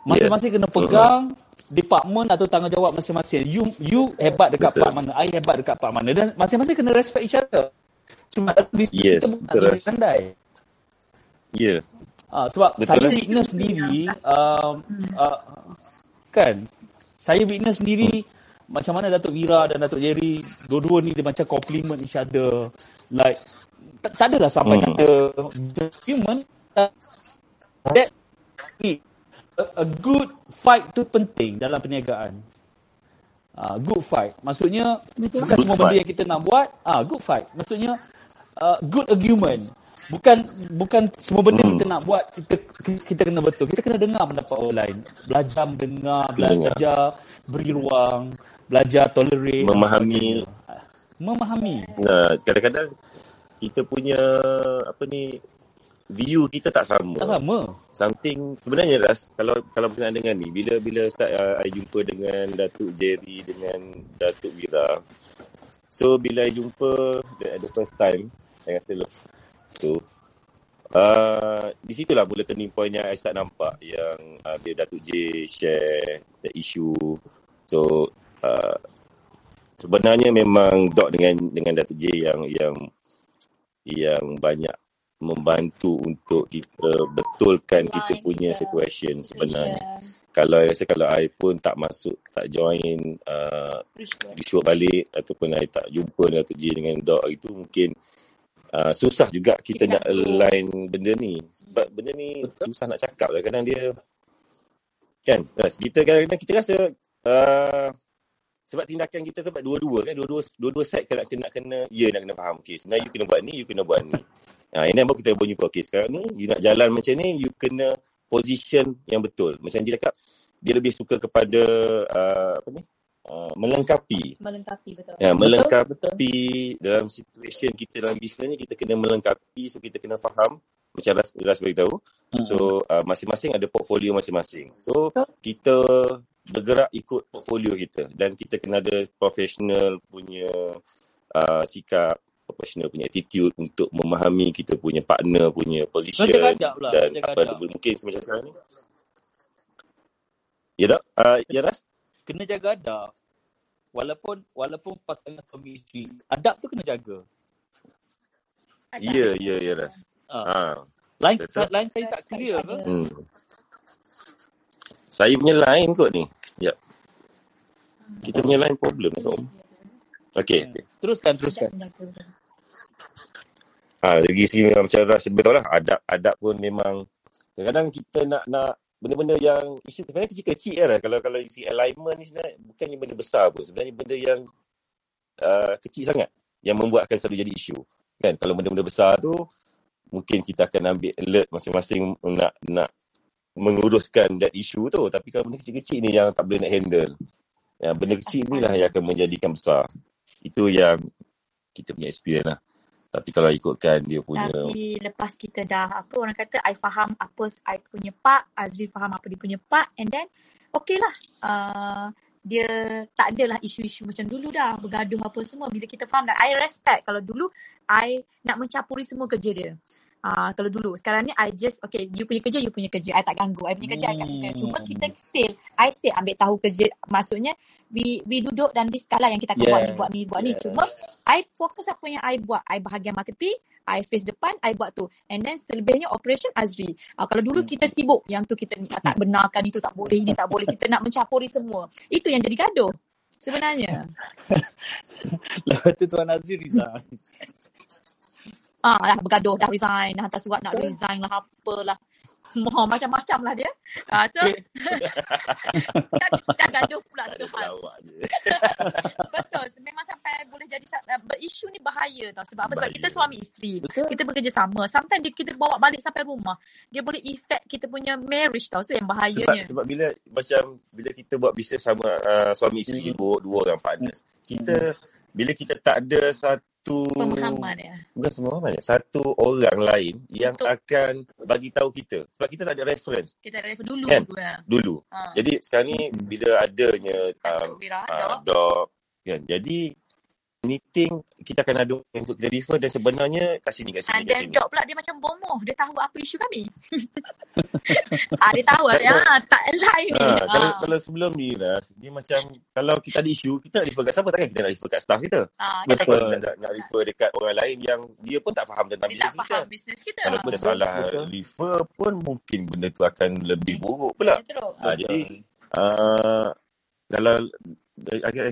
masing-masing kena pegang department atau tanggungjawab masing-masing. You you hebat dekat Betul. part mana, I hebat dekat part mana dan masing-masing kena respect each other. Cuma Yes, kita bukan Ras. pandai. Ya. Ah, sebab Betul, saya witness sendiri um, uh, kan saya witness sendiri macam mana Datuk Vira dan Datuk Jerry dua-dua ni dia macam compliment each other like tak, tak adalah sampai Hmm. kata human uh, that a, a good fight tu penting dalam perniagaan. Uh, good fight. Maksudnya Betul. bukan Good semua benda fight. yang kita nak buat ah good fight. Maksudnya uh, good argument. Bukan bukan semua benda Hmm. kita nak buat kita kita kena betul. Kita kena dengar pendapat orang lain. Belajar mendengar belajar beri ruang belajar tolerate. Memahami. memahami. Nah, kadang-kadang kita punya apa ni view kita tak sama. tak sama Something sebenarnya Ras kalau kalau berkenaan dengan ni bila bila start uh, I jumpa dengan Datuk Jerry dengan Datuk Wira. So bila I jumpa the, the first time I rasa tu uh, di situlah mula turning point yang I start nampak yang uh, bila Datuk J share the issue. So uh, sebenarnya memang dot dengan dengan Datuk J yang yang yang banyak membantu untuk kita betulkan kita Fine, punya yeah. situation sebenarnya. Situation. Kalau I rasa kalau I pun tak masuk, tak join uh, ritual balik ataupun I tak jumpa Datuk J dengan Dok itu mungkin uh, susah juga kita, Kita nak align benda ni. Sebab benda ni susah nak cakap lah. Kadang dia kan, Ras, kita kadang-kadang kita rasa uh, sebab tindakan kita sebab dua-dua kan dua-dua dua-dua side kena kena kena ya nak kena faham okey sebenarnya you kena buat ni you kena buat ni ha ini baru kita boleh jumpa okey. Sekarang ni you nak jalan macam ni you kena position yang betul. Macam dia cakap dia lebih suka kepada uh, apa ni? Uh, melengkapi. Melengkapi betul. ya betul melengkapi dalam situation kita dalam bisnes ni kita kena melengkapi so kita kena faham macam Ras, Ras beritahu Mm-mm. so uh, masing-masing ada portfolio masing-masing. So Betul. kita bergerak ikut portfolio kita dan kita kena ada professional punya uh, sikap professional punya attitude untuk memahami kita punya partner punya position lah dan apa mungkin macam sekarang ni. Ya tak? Uh, ya Ras? Kena jaga adab. Walaupun walaupun pasangan suami isteri adab tu kena jaga. Ya ya ya Ras. Ah. Ha lain betul. lain saya tak clear ke? Hmm. saya punya line kot ni. Ya. Kita punya line problem Ya, kot. Ya, ya. okey Hmm. okey. Teruskan Adab teruskan. Ha, dari segi memang macam Ras betul lah. Adab-adab pun memang kadang-kadang kita nak nak benda-benda yang isu sebenarnya kecil-kecil lah. Kalau kalau isi alignment ni sebenarnya bukannya benda besar pun. Sebenarnya benda yang uh, kecil sangat yang membuatkan selalu jadi isu. Kan? Kalau benda-benda besar tu mungkin kita akan ambil alert masing-masing nak nak menguruskan that issue tu. Tapi kalau benda kecil-kecil ni yang tak boleh nak handle. Yang benda kecil ni lah yang akan menjadikan besar. Itu yang kita punya experience lah. Tapi kalau ikutkan dia punya Tapi lepas kita dah apa orang kata I faham apa I punya part, Azri faham apa dia punya part and then okay lah. Uh, dia tak adalah isu-isu macam dulu dah bergaduh apa semua bila kita faham dah I respect kalau dulu I nak mencampuri semua kerja dia. Ah, kalau dulu. Sekarang ni I just, okay, you punya kerja, you punya kerja. I tak ganggu. I punya kerja, I tak ganggu. Cuma kita still, I still ambil tahu kerja. Maksudnya, we we duduk dan di skala yang kita akan buat ni, Yeah. buat ni, buat ni. Yeah. Cuma, I fokus apa yang I buat. I bahagian marketing, I face depan, I buat tu. And then selebihnya operation Azri. Ah, kalau dulu kita sibuk, yang tu kita tak benarkan, itu tak boleh, ini tak boleh. Kita nak mencampuri semua. Itu yang jadi gaduh. Sebenarnya. Lepas tu Tuan Azri resign. Ah, dah bergaduh, dah resign, dah hantar surat nak resign lah, apalah. Semua macam-macam lah dia. Ah, so, dah, dah gaduh pula tu hal. Betul. Memang sampai boleh jadi sa- uh, isu ni bahaya tau. Sebab apa? Sebab Bahaya. kita suami isteri. Betul. Kita bekerja sama. Sometimes dia, kita bawa balik sampai rumah. Dia boleh effect kita punya marriage tau. Tu yang Sebab bahayanya. sebab bila macam bila kita buat bisnes sama uh, suami isteri Hmm. dua dua orang partners. Kita bila kita tak ada satu Pemahaman ya. bukan pemahaman ya, satu orang lain yang Betul. akan bagi tahu kita sebab kita tak ada reference Kita ada dulu. Kan? dulu dulu. Ha. Jadi sekarang ni bila adanya um, uh, dog kan. Jadi meeting kita akan ada untuk kita refer dan sebenarnya kat sini kat sini And kat then sini. Dok pula dia macam bomoh. Dia tahu apa isu kami. ah, dia tahu ya, tak align ni. Ha, kalau Ah. kalau sebelum ni Ras, dia macam kalau kita ada isu, kita nak refer kat siapa takkan kita nak refer kat staff kita. Ah, Kita nak, nak, nak refer dekat orang lain yang dia pun tak faham tentang Dia tak bisnes kita. faham bisnes kita. Kalau kita salah Betul. refer pun mungkin benda tu akan lebih buruk pula. Ha, jadi uh, kalau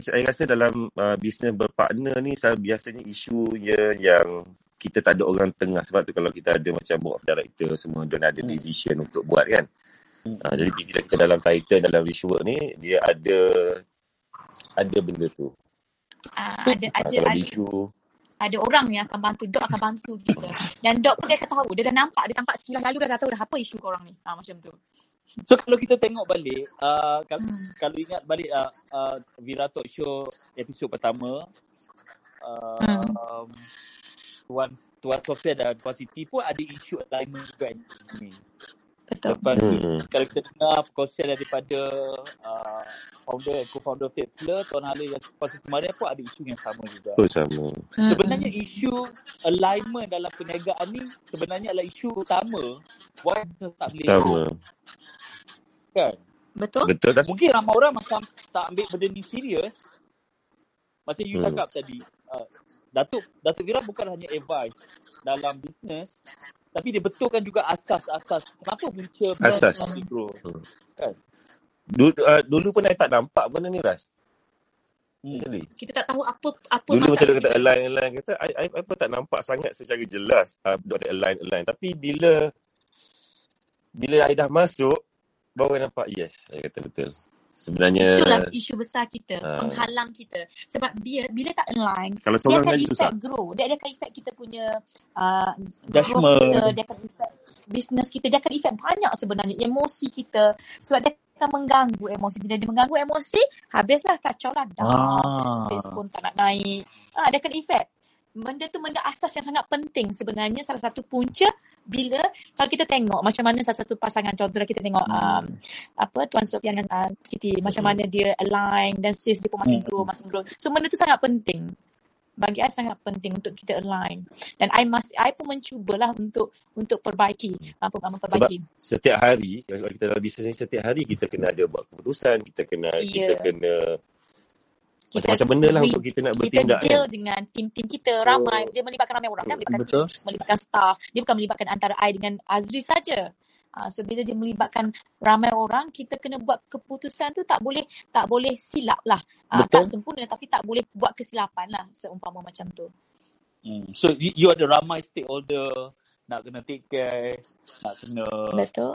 saya rasa dalam uh, bisnes berpartner ni saya biasanya isu ya yang kita tak ada orang tengah sebab tu kalau kita ada macam board of director semua dan ada Hmm. decision untuk buat kan. Hmm. Ha, jadi bila kita dalam title dalam rishwork ni dia ada ada benda tu. Ah, ada Ha, ada ada isu ada orang yang akan bantu Dok akan bantu kita dan Dok pun dia akan tahu dia dah nampak dia nampak sekilas lalu dah, dah tahu dah apa isu korang ni ha, macam tu So kalau kita tengok balik, uh, kalau, Hmm. kalau ingat balik uh, uh, Vira Talk Show episod pertama, uh, Hmm. um, Tuan Tuan Sofia dan Tuan Siti pun ada isu alignment juga ni. Betul Lepas tu, Hmm. kalau kita dengar perkongsian daripada uh, founder, co-founder Faithful, Tuan Halil Tuan Siti Mariam pun ada isu yang sama juga. tu sama. Hmm. Sebenarnya isu alignment dalam perniagaan ni sebenarnya adalah isu utama. Why kita tak boleh Sama. kan? betul Betul tak? Mungkin ramai orang macam tak ambil benda ni serius. Macam you Hmm. cakap tadi, uh, Datuk Datuk Vira bukan hanya advice dalam bisnes, tapi dia betulkan juga asas-asas. Kenapa punca Asas. bro? Hmm. Kan? Dulu, uh, dulu pun saya tak nampak benda ni Ras. Hmm. Kita tak tahu apa apa Dulu macam dia kata kita. align align kata I, I, I pun tak nampak sangat secara jelas uh, dot align align tapi bila bila I dah masuk baru I nampak yes saya kata betul sebenarnya itulah isu besar kita Ah. penghalang kita. Sebab dia bila tak align kalau dia seorang akan lagi susah. effect grow. Dia akan effect kita punya uh, growth kita dia akan effect business kita dia akan effect banyak sebenarnya emosi kita. Sebab dia akan mengganggu emosi. Bila dia mengganggu emosi habislah kacau lah. Dah. Ah. sales pun tak nak naik. Ah, dia akan effect. Benda tu benda asas yang sangat penting sebenarnya salah satu punca bila kalau kita tengok macam mana salah satu pasangan contohnya kita tengok um, apa Tuan Sofian dan uh, Siti macam mana dia align dan sales dia pun makin Hmm. grow makin grow. So benda tu sangat penting. Bagi I sangat penting untuk kita align. Dan I masih I pun mencubalah untuk untuk perbaiki uh, memperbaiki setiap hari kalau kita dalam bisnes ni setiap hari kita kena ada buat keputusan kita kena kita Ya. kena kita macam-macam benda lah untuk kita nak kita bertindak deal kan dengan tim-tim kita. So- ramai. Dia melibatkan ramai orang kan. Melibatkan Betul. tim melibatkan staff. Dia bukan melibatkan antara I dengan Azri saja. Uh, so bila dia melibatkan ramai orang kita kena buat keputusan tu tak boleh tak boleh silap lah. Uh, Betul. tak sempurna tapi tak boleh buat kesilapan lah seumpama macam tu. Hmm. So you, you ada ramai stakeholder nak kena take care, nak kena betul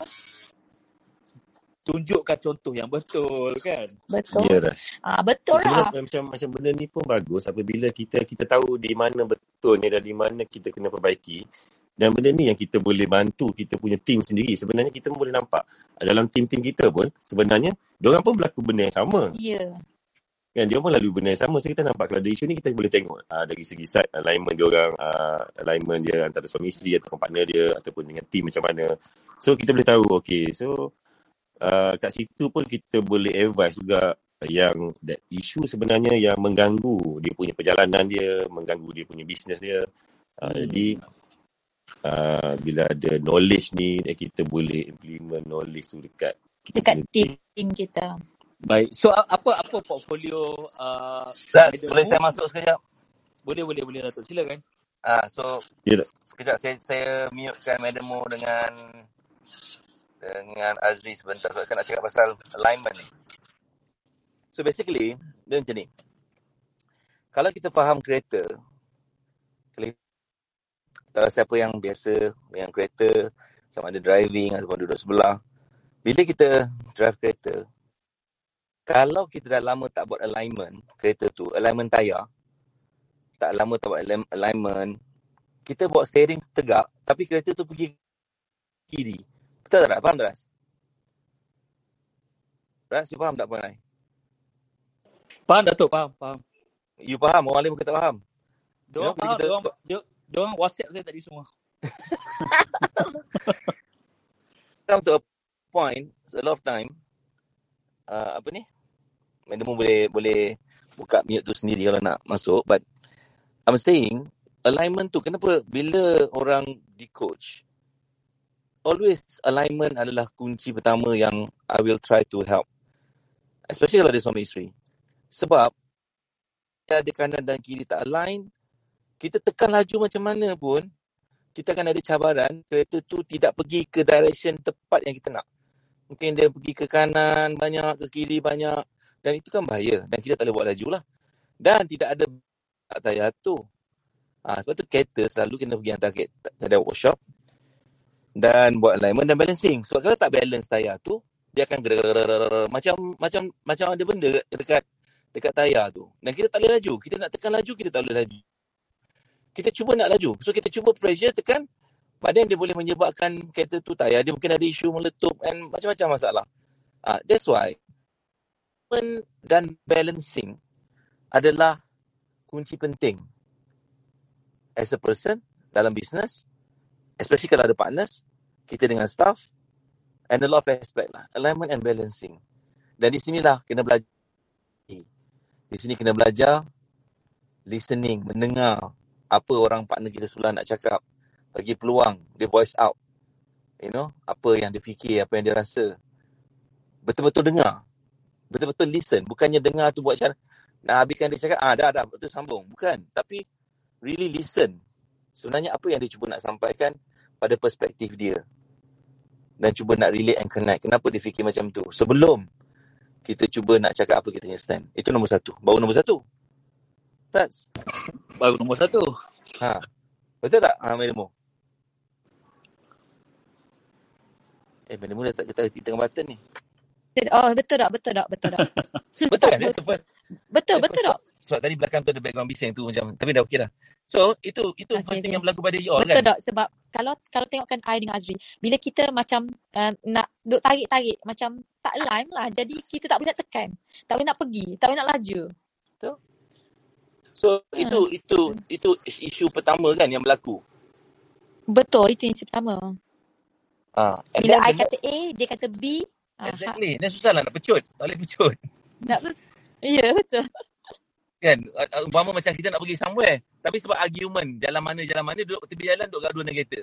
tunjukkan contoh yang betul kan. betul. Ya Ras. Ah betul lah. Sebenarnya macam macam benda ni pun bagus apabila kita kita tahu di mana betulnya dan di mana kita kena perbaiki. Dan benda ni yang kita boleh bantu kita punya tim sendiri sebenarnya kita pun boleh nampak. Dalam tim-tim kita pun sebenarnya diorang pun berlaku benda yang sama. Ya. kan dia pun lalu benda yang sama. So kita nampak kalau ada isu ni kita boleh tengok. Uh, dari segi side alignment dia orang uh, alignment dia antara suami isteri ataupun partner dia ataupun dengan tim macam mana. So kita boleh tahu okay so uh, kat situ pun kita boleh advise juga yang that isu sebenarnya yang mengganggu dia punya perjalanan dia mengganggu dia punya bisnes dia uh, Hmm. jadi uh, bila ada knowledge ni kita boleh implement knowledge tu dekat kita Dekat punya team kita. Baik. So apa apa portfolio uh, Zat, boleh saya masuk sekejap? Boleh boleh boleh Datuk. Silakan. Ah, so Ya tak? sekejap saya saya mutekan Madam Mo dengan dengan Azri sebentar sebab saya nak cakap pasal alignment ni. So basically, dia macam ni. Kalau kita faham kereta, kalau siapa yang biasa yang kereta sama ada driving ataupun duduk sebelah, bila kita drive kereta, kalau kita dah lama tak buat alignment kereta tu, alignment tayar, tak lama tak buat align- alignment, kita bawa steering tegak, tapi kereta tu pergi kiri. Betul tak? Faham tak, Ras? Ras, you faham tak Penai? Faham Datuk, faham, faham. You faham? Orang lain bukan tak faham. You know, Diorang faham, kita... diorang, diorang WhatsApp saya tadi semua. come to a point, a lot of time, uh, apa ni? Mu boleh boleh buka mute tu sendiri kalau nak masuk. But I'm saying, alignment tu, kenapa bila orang di coach, always alignment adalah kunci pertama yang I will try to help. Especially kalau ada suami isteri. Sebab, dia ada kanan dan kiri tak align, kita tekan laju macam mana pun, kita akan ada cabaran, kereta tu tidak pergi ke direction tepat yang kita nak. Mungkin dia pergi ke kanan banyak, ke kiri banyak. Dan itu kan bahaya. Dan kita tak boleh buat laju lah. Dan tidak ada tak tayar tu. Ha, sebab tu kereta selalu kena pergi hantar ke kedai workshop. Dan buat alignment dan balancing. Sebab kalau tak balance tayar tu, dia akan macam macam macam ada benda dekat dekat tayar tu. Dan kita tak boleh laju. Kita nak tekan laju, kita tak boleh laju. Kita cuba nak laju. So kita cuba pressure tekan Badan dia boleh menyebabkan kereta tu tayar. Dia mungkin ada isu meletup and macam-macam masalah. Uh, that's why alignment dan balancing adalah kunci penting as a person dalam business, especially kalau ada partners, kita dengan staff, and a lot of aspect lah. Alignment and balancing. Dan di sinilah kena belajar. Di sini kena belajar listening, mendengar apa orang partner kita sebelah nak cakap. Bagi peluang dia voice out you know apa yang dia fikir apa yang dia rasa. Betul-betul dengar. Betul-betul listen. Bukannya dengar tu buat cara nak habiskan dia cakap. Ah dah dah. Betul sambung. Bukan. Tapi really listen sebenarnya apa yang dia cuba nak sampaikan pada perspektif dia dan cuba nak relate and connect kenapa dia fikir macam tu sebelum kita cuba nak cakap apa kita punya stand itu nombor satu baru nombor satu Rats Baru nombor satu. ha betul tak ha Madam Mo? Eh, Madam Mo dah tak kata di tengah button ni. Oh, betul tak? Betul tak? Betul tak? Betul kan? That's the first, Betul, betul first tak? Sebab tadi belakang tu ada background bising tu macam tapi dah okey dah. So, itu itu Okay, first thing okay. yang berlaku pada you all Betul kan? tak? Sebab kalau kalau tengokkan I dengan Azri, bila kita macam uh, nak duk tarik-tarik, macam tak align lah. Jadi kita tak boleh nak tekan. Tak boleh nak pergi. Tak boleh nak laju. Betul. So, Ha. itu itu itu isu pertama kan yang berlaku. Betul, itu yang pertama. Ah, and Bila I kata next A, dia kata B. Uh, exactly. Dan susah lah nak pecut. Tak boleh pecut. nak Ya, betul. Kan? Umpama macam kita nak pergi somewhere. Tapi sebab argument jalan mana jalan mana duduk tepi jalan duduk gaduh dengan kereta.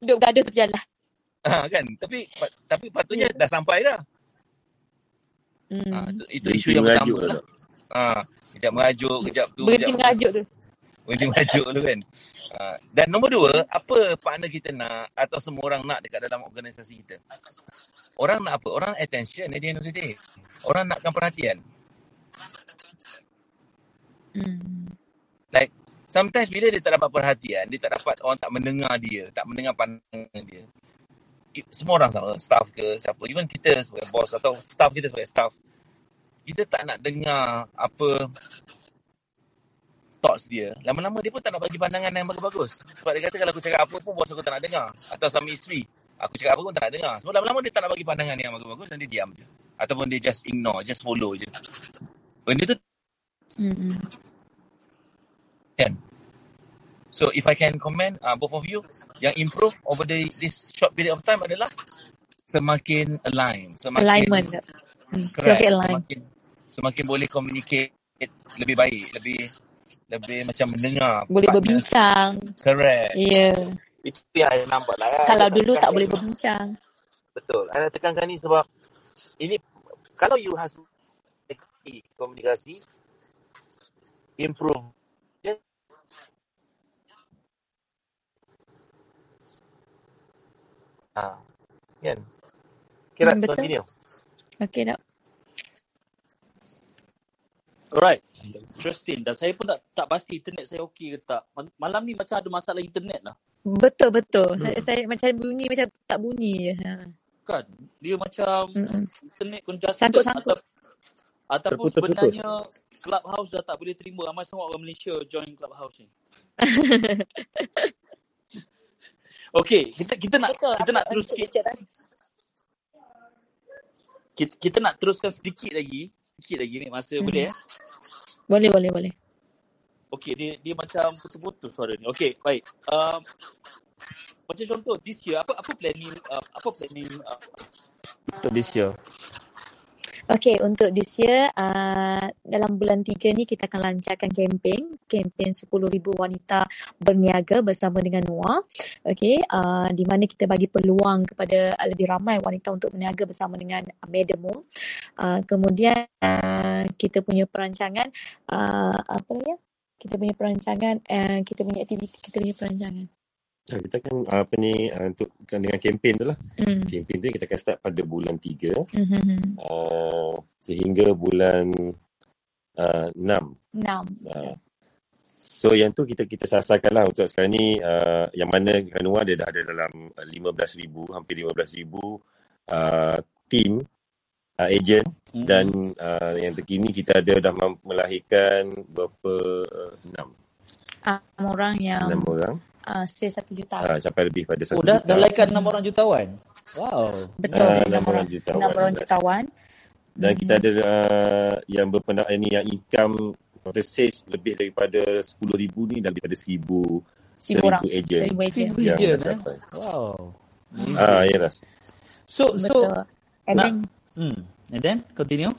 Duk gaduh berjalan. Ha, kan? Tapi tapi patutnya Ya. dah sampai dah. Ha, Hmm. itu, itu Berhenti isu yang pertama lah. lah. Ha, kejap mengajuk, kejap tu, Berhenti kejap tu. mengajuk tu. Berhenti mengajuk tu kan. Ha, dan nombor dua, apa partner kita nak atau semua orang nak dekat dalam organisasi kita? Orang nak apa? Orang nak attention at the end of the day. Orang nakkan perhatian. Hmm. Like, sometimes bila dia tak dapat perhatian, dia tak dapat orang tak mendengar dia, tak mendengar pandangan dia. Semua orang sama, staff ke siapa, even kita sebagai bos atau staff kita sebagai staff, kita tak nak dengar apa thoughts dia. Lama-lama dia pun tak nak bagi pandangan yang bagus-bagus. Sebab dia kata kalau aku cakap apa pun bos aku tak nak dengar. Atau suami isteri, aku cakap apa pun tak nak dengar. Sebab lama-lama dia tak nak bagi pandangan yang bagus-bagus dan dia diam je. Ataupun dia just ignore, just follow je. Benda tu Hmm. kan. So if I can comment uh, both of you yang improve over the this short period of time adalah semakin align, semakin Alignment. Correct, Semakin align. semakin semakin boleh communicate lebih baik, lebih lebih macam mendengar Boleh partner. berbincang. Correct. Ya. Itu yang saya nampak lah. I Kalau dulu tak tekankan boleh berbincang. Betul. Saya nak tekankan ni sebab ini kalau you has komunikasi improve Ah, kan? Okay, Hmm, let's betul. continue. Okey tak? Alright. Interesting. Dan saya pun tak tak pasti internet saya okey ke tak. Mal- Malam ni macam ada masalah internet lah. Betul betul. Hmm. Saya saya macam bunyi macam tak bunyi je. Ha. Kan? Dia macam Mm-mm. internet congested Sangkut-sangkut. Atau, ataupun Terputus-putus. sebenarnya Clubhouse dah tak boleh terima ramai sangat orang Malaysia join Clubhouse ni. Okey, kita kita nak Betul. kita nak terus sikit. Kita, kita nak teruskan sedikit lagi. Sedikit lagi ni masa Mhm. boleh eh? Boleh boleh boleh. Okey, dia dia macam putus-putus suara ni. Okey, baik. Um, macam contoh this year apa apa planning uh, apa planning uh, untuk this year? Okey, untuk this year, uh, dalam bulan 3 ni kita akan lancarkan kempen, kempen 10,000 wanita berniaga bersama dengan NUA. Okey, uh, di mana kita bagi peluang kepada uh, lebih ramai wanita untuk berniaga bersama dengan Medemo. Uh, kemudian uh, kita punya perancangan uh, apa ya? Kita punya perancangan, uh, kita punya aktiviti, kita punya perancangan. Ah, Kita kan apa ni ah, untuk dengan kempen tu lah. Hmm. Kempen tu kita akan start pada bulan 3 Mm-hmm. uh, sehingga bulan uh, 6. Enam. Uh, so yang tu kita kita sasarkan lah untuk sekarang ni uh, yang mana Ranua dia dah ada dalam uh, 15,000 hampir 15,000 uh, team uh, agent Hmm. dan uh, yang terkini kita ada dah melahirkan berapa uh, enam Um, orang yang enam orang uh, sale satu juta. uh, sampai lebih pada Oh, satu dah, juta dah laikan 6 orang jutawan. Wow. Betul, Ah, enam enam orang, orang jutawan. enam orang jutawan. dan kita ada uh, yang berpendak ini yang income kata sales lebih daripada 10,000 ni dan daripada 1,000 Seribu orang. 1,000 agent Seribu agent. Seribu yang agent eh. Wow. Ah, ya Ras. So so Betul. And nak then, hmm and then continue.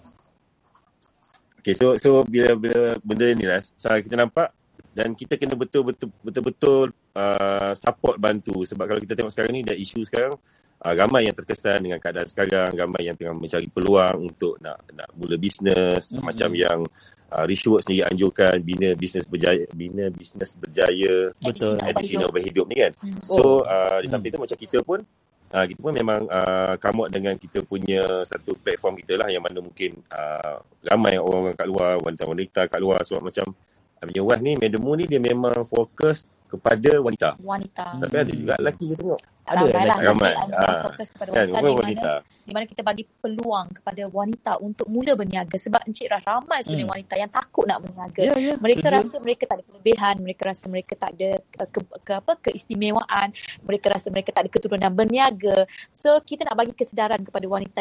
Okay, so so bila bila benda ni lah, so kita nampak dan kita kena betul-betul betul-betul uh, support bantu sebab kalau kita tengok sekarang ni dah isu sekarang uh, ramai yang terkesan dengan keadaan sekarang, ramai yang tengah mencari peluang untuk nak nak mula bisnes Mhm. mm-hmm. macam yang uh, Rishwood sendiri anjurkan bina bisnes berjaya bina bisnes berjaya Betul. Edisi edisi Hidup. Nova Hidup ni kan. Hmm. So Oh. uh, di samping tu macam kita pun uh, kita pun memang uh, come out dengan kita punya satu platform kita lah yang mana mungkin uh, ramai orang-orang kat luar, wanita-wanita kat luar sebab macam uh, punya wife ni, Medemu ni dia memang fokus kepada wanita. wanita. Tapi ada juga lelaki kita tengok. Ada Ramai lah. Ramai. Ah. fokus kepada Kan, wanita orang di mana wanita. di mana kita bagi peluang kepada wanita untuk mula berniaga sebab Encik Rah ramai sebenarnya Hmm. wanita yang takut nak berniaga. Ya ya. Mereka setuju. rasa mereka tak ada kelebihan, mereka rasa mereka tak ada ke, ke, ke apa keistimewaan, mereka rasa mereka tak ada keturunan berniaga. So kita nak bagi kesedaran kepada wanita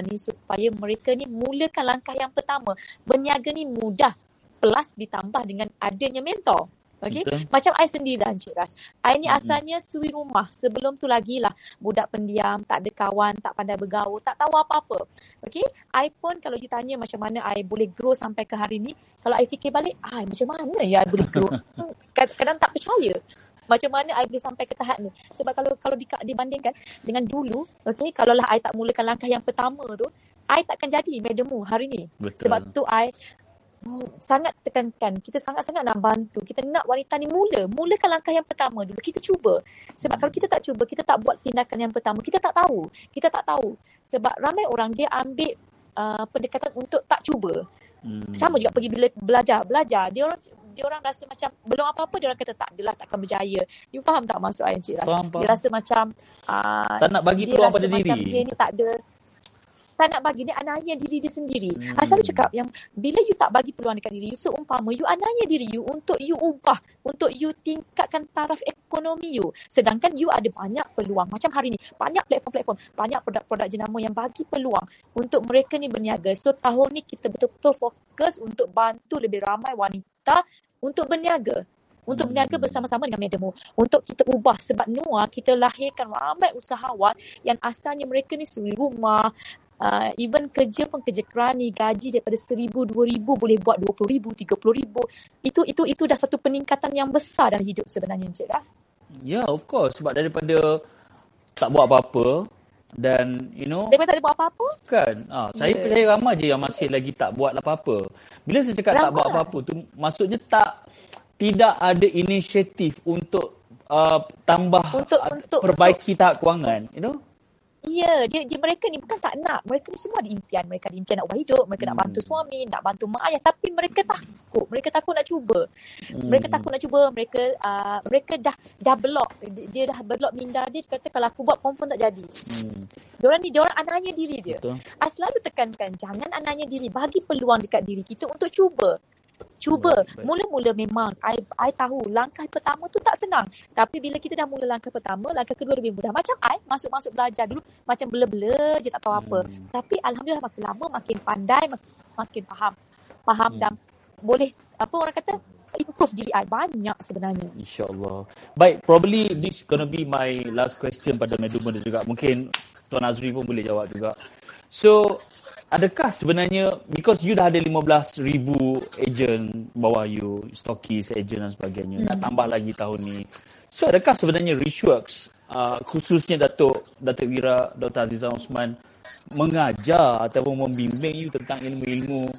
ni supaya mereka ni mulakan langkah yang pertama. Berniaga ni mudah plus ditambah dengan adanya mentor. Okay? Betul. Macam I sendiri lah Encik Ras. I ni Mm-mm. asalnya suri rumah. Sebelum tu lagi lah budak pendiam, tak ada kawan, tak pandai bergaul, tak tahu apa-apa. Okay? I pun kalau you tanya macam mana I boleh grow sampai ke hari ni, kalau I fikir balik, ah macam mana ya I boleh grow? Kadang-kadang tak percaya. Macam mana I boleh sampai ke tahap ni? Sebab kalau kalau di, dibandingkan dengan dulu, okay, kalau lah I tak mulakan langkah yang pertama tu, I takkan jadi Madam hari ni. Betul. Sebab tu I sangat tekankan kita sangat-sangat nak bantu. Kita nak wanita ni mula. Mulakan langkah yang pertama dulu. Kita cuba. Sebab kalau kita tak cuba kita tak buat tindakan yang pertama kita tak tahu. Kita tak tahu. Sebab ramai orang dia ambil uh, pendekatan untuk tak cuba. Hmm. sama juga pergi bila belajar. Belajar. Dia orang dia orang rasa macam belum apa-apa dia orang kata tak adalah takkan berjaya. You faham tak maksud I Encik Ras Faham, dia rasa macam uh, Tak nak bagi peluang rasa pada diri. dia ni tak ada tak nak bagi dia ananya diri dia sendiri. Hmm. I selalu cakap yang bila you tak bagi peluang dekat diri you, seumpama you ananya diri you untuk you ubah, untuk you tingkatkan taraf ekonomi you. Sedangkan you ada banyak peluang. Macam hari ni, banyak platform-platform, banyak produk-produk jenama yang bagi peluang untuk mereka ni berniaga. So tahun ni kita betul-betul fokus untuk bantu lebih ramai wanita untuk berniaga untuk Hmm. berniaga bersama-sama dengan Medemo untuk kita ubah sebab Noah kita lahirkan ramai usahawan yang asalnya mereka ni suri rumah uh, even kerja pun kerja kerani gaji daripada seribu dua ribu boleh buat dua puluh ribu tiga puluh ribu itu itu itu dah satu peningkatan yang besar dalam hidup sebenarnya Encik Raf Ya, yeah, of course. Sebab daripada tak buat apa-apa dan you know Daripada tak ada buat apa-apa. kan ah saya Ya. percaya ramai je yang masih lagi tak buat apa-apa bila saya cakap tak Ramai. buat apa-apa tu maksudnya tak tidak ada inisiatif untuk uh, tambah Untuk- untuk- perbaiki tahap kewangan you know Ya, dia, dia mereka ni bukan tak nak. Mereka ni semua ada impian. Mereka ada impian nak ubah hidup. Mereka nak Hmm. bantu suami, nak bantu mak ayah. Tapi mereka takut. Mereka takut nak cuba. Hmm. Mereka takut nak cuba. Mereka uh, mereka dah dah block. Dia, dia dah block minda dia. Dia kata kalau aku buat confirm tak jadi. hmm, Diorang ni, diorang anaknya diri dia. betul I selalu tekankan jangan anaknya diri. Bagi peluang dekat diri kita untuk cuba. Cuba. Mula-mula memang I, I tahu langkah pertama tu tak senang. Tapi bila kita dah mula langkah pertama, langkah kedua lebih mudah. Macam I masuk-masuk belajar dulu macam bela-bela je tak tahu apa. Hmm. Tapi Alhamdulillah makin lama makin pandai, makin, makin faham. Faham Hmm. dan boleh apa orang kata improve diri I banyak sebenarnya. InsyaAllah. Baik, probably this gonna be my last question pada Meduma juga. Mungkin Tuan Azri pun boleh jawab juga. So, adakah sebenarnya, because you dah ada 15,000 agent bawah you, stockist, agent dan sebagainya, nak tambah lagi tahun ni. So, adakah sebenarnya Richworks, uh, khususnya Datuk, Datuk Wira, Dr. Azizah Osman, mengajar ataupun membimbing you tentang ilmu-ilmu